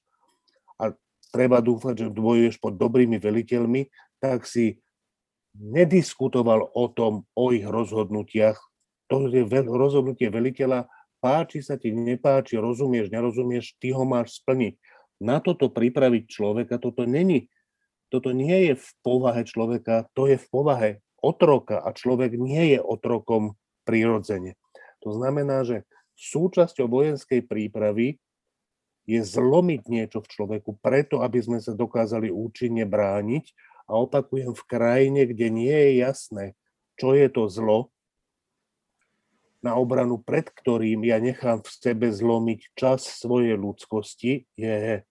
a treba dúfať, že bojuješ pod dobrými veliteľmi, tak si nediskutoval o tom, o ich rozhodnutiach. To je rozhodnutie veliteľa, páči sa ti, nepáči, rozumieš, nerozumieš, ty ho máš splniť. Na toto pripraviť človeka, toto není, toto nie je v povahe človeka, to je v povahe otroka a človek nie je otrokom prirodzene. To znamená, že súčasťou vojenskej prípravy je zlomiť niečo v človeku preto, aby sme sa dokázali účinne brániť a opakujem, v krajine, kde nie je jasné, čo je to zlo, na obranu, pred ktorým ja nechám v sebe zlomiť čas svojej ľudskosti, je,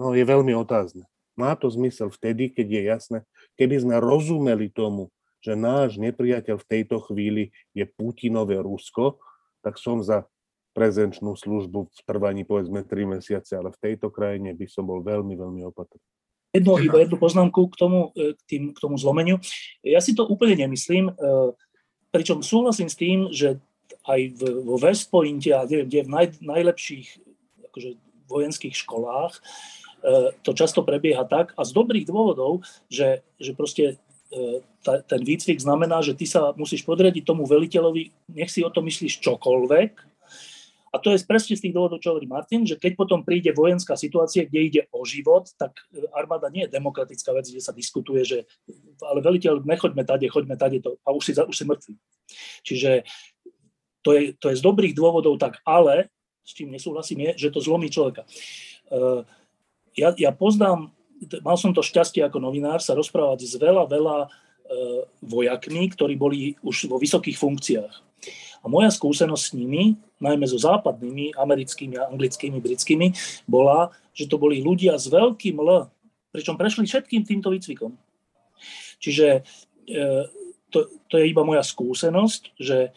no, je veľmi otázne. Má to zmysel vtedy, keď je jasné, keby sme rozumeli tomu, že náš nepriateľ v tejto chvíli je Putinové Rusko, tak som za prezenčnú službu v trvaní povedzme 3 mesiace, ale v tejto krajine by som bol veľmi, veľmi opatrný. Jednu, iba jednu poznámku k tomu, e, k, tým, k tomu zlomeniu. Ja si to úplne nemyslím, e, pričom súhlasím s tým, že aj vo West Pointe a neviem, kde v naj, najlepších akože, vojenských školách e, to často prebieha tak a z dobrých dôvodov, že, že proste ta, ten výcvik znamená, že ty sa musíš podriadiť tomu veliteľovi, nech si o to myslíš čokoľvek, a to je presne z tých dôvodov, čo hovorí Martin, že keď potom príde vojenská situácia, kde ide o život, tak e, armáda nie je demokratická vec, kde sa diskutuje, že ale veliteľ, nechoďme tade, choďme tade, to, a už si, už si mŕtvy. Čiže to je, to je z dobrých dôvodov tak, ale s čím nesúhlasím je, že to zlomí človeka. Uh, ja, ja poznám, mal som to šťastie ako novinár sa rozprávať s veľa, veľa vojakmi, ktorí boli už vo vysokých funkciách. A moja skúsenosť s nimi, najmä so západnými, americkými, anglickými, britskými, bola, že to boli ľudia s veľkým L, pričom prešli všetkým týmto výcvikom. Čiže to, to je iba moja skúsenosť, že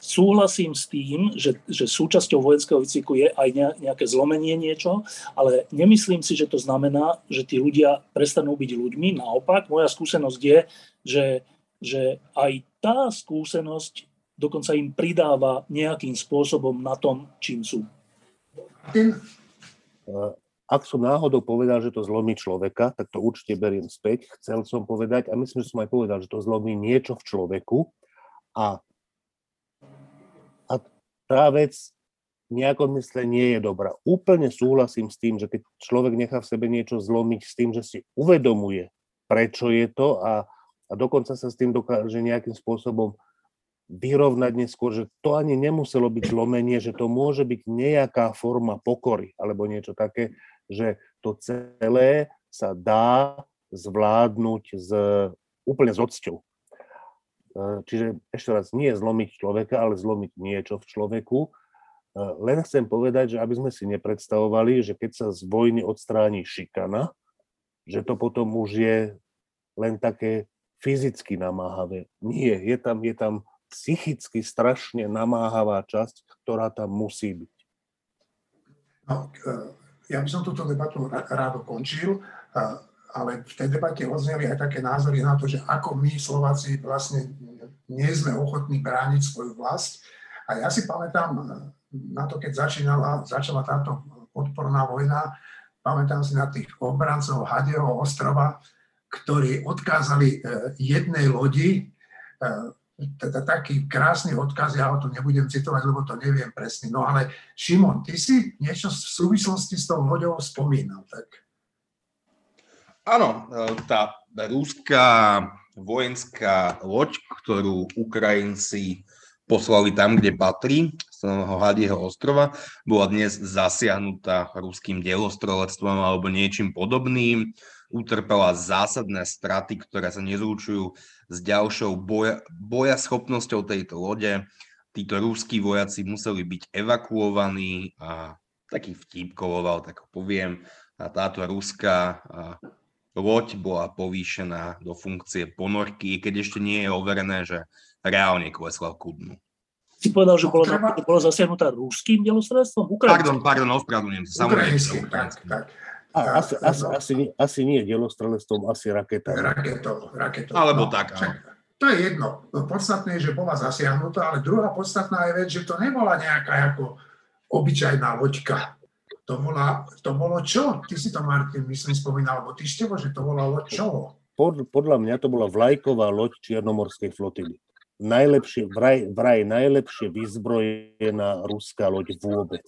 Súhlasím s tým, že, že súčasťou vojenského výcviku je aj nejaké zlomenie niečo, ale nemyslím si, že to znamená, že tí ľudia prestanú byť ľuďmi. Naopak, moja skúsenosť je, že, že aj tá skúsenosť dokonca im pridáva nejakým spôsobom na tom, čím sú. Ak som náhodou povedal, že to zlomí človeka, tak to určite beriem späť. Chcel som povedať, a myslím, že som aj povedal, že to zlomí niečo v človeku a tá vec v nejakom mysle nie je dobrá. Úplne súhlasím s tým, že keď človek nechá v sebe niečo zlomiť s tým, že si uvedomuje, prečo je to a, a dokonca sa s tým dokáže nejakým spôsobom vyrovnať neskôr, že to ani nemuselo byť zlomenie, že to môže byť nejaká forma pokory alebo niečo také, že to celé sa dá zvládnuť s, úplne s odsťou. E, čiže ešte raz, nie zlomiť človeka, ale zlomiť niečo v človeku. E, len chcem povedať, že aby sme si nepredstavovali, že keď sa z vojny odstráni šikana, že to potom už je len také fyzicky namáhavé. Nie, je tam, je tam psychicky strašne namáhavá časť, ktorá tam musí byť. No, e, ja by som túto debatu rád ukončil ale v tej debate odzneli aj také názory na to, že ako my Slováci vlastne nie sme ochotní brániť svoju vlast. A ja si pamätám na to, keď začínala, začala táto odporná vojna, pamätám si na tých obrancov Hadeho ostrova, ktorí odkázali e, jednej lodi, teda taký krásny odkaz, ja ho tu nebudem citovať, lebo to neviem presne. No ale Šimon, ty si niečo v súvislosti s tou loďou spomínal, tak Áno, e, tá rúská vojenská loď, ktorú Ukrajinci poslali tam, kde patrí, z toho Hadieho ostrova, bola dnes zasiahnutá ruským delostrelectvom alebo niečím podobným. Utrpela zásadné straty, ktoré sa nezúčujú s ďalšou boja, boja schopnosťou tejto lode. Títo rúskí vojaci museli byť evakuovaní a taký vtip koloval, tak poviem. A táto ruská loď bola povýšená do funkcie ponorky, keď ešte nie je overené, že reálne klesla ku dnu. Si povedal, že bolo, treba... bolo zasiahnutá rúským delostredstvom? Pardon, pardon, ospravedlňujem sa. Ukrajinským, tak, tak. A, asi, asi, asi, asi nie delostrelectvom, asi raketou. Raketou, raketou. Alebo no, tak, čak, To je jedno. No, podstatné je, že bola zasiahnutá, ale druhá podstatná je vec, že to nebola nejaká ako obyčajná loďka to, bola, to bolo čo? Ty si to, Martin, myslím, spomínal, alebo ty Števo, že to bola loď čo? Pod, podľa mňa to bola vlajková loď Čiernomorskej flotily. Najlepšie, vraj, vraj najlepšie vyzbrojená ruská loď vôbec.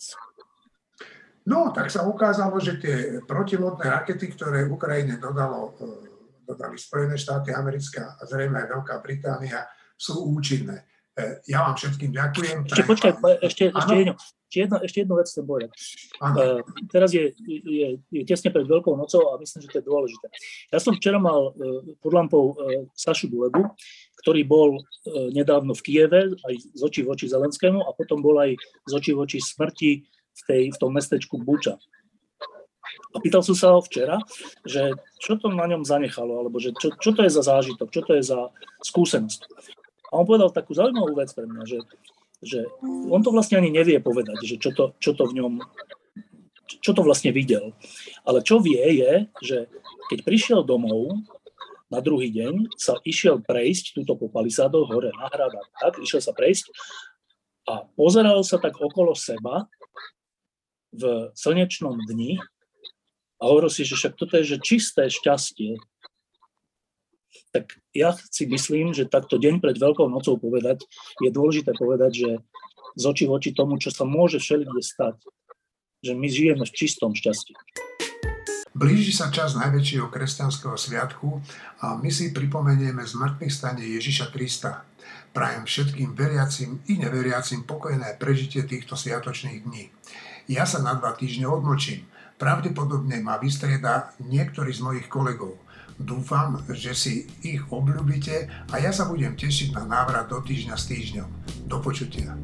No, tak sa ukázalo, že tie protilodné rakety, ktoré Ukrajine dodalo, e, dodali Spojené štáty americké a zrejme aj Veľká Británia, sú účinné. E, ja vám všetkým ďakujem. Ešte počkaj, ešte, ešte jedno. Ešte, jedna, ešte jednu vec chcem povedať. Uh, teraz je, je, je tesne pred Veľkou nocou a myslím, že to je dôležité. Ja som včera mal uh, pod lampou uh, Sašu Dulebu, ktorý bol uh, nedávno v Kieve, aj z očí voči Zelenskému a potom bol aj z očí voči smrti v, tej, v tom mestečku Buča. A pýtal som sa ho včera, že čo to na ňom zanechalo, alebo že čo, čo to je za zážitok, čo to je za skúsenosť. A on povedal takú zaujímavú vec pre mňa, že že on to vlastne ani nevie povedať, že čo to, čo to v ňom, čo to vlastne videl. Ale čo vie je, že keď prišiel domov na druhý deň, sa išiel prejsť túto po palisádoch hore na hrad tak, išiel sa prejsť a pozeral sa tak okolo seba v slnečnom dni a hovoril si, že však toto je že čisté šťastie, tak ja si myslím, že takto deň pred Veľkou nocou povedať, je dôležité povedať, že z očí voči tomu, čo sa môže všelikde stať, že my žijeme v čistom šťastí. Blíži sa čas najväčšieho kresťanského sviatku a my si pripomenieme zmrtných stane Ježiša Krista. Prajem všetkým veriacim i neveriacim pokojné prežitie týchto sviatočných dní. Ja sa na dva týždne odmlčím. Pravdepodobne ma vystrieda niektorý z mojich kolegov – Dúfam, že si ich obľúbite a ja sa budem tešiť na návrat do týždňa s týždňom. Do počutia.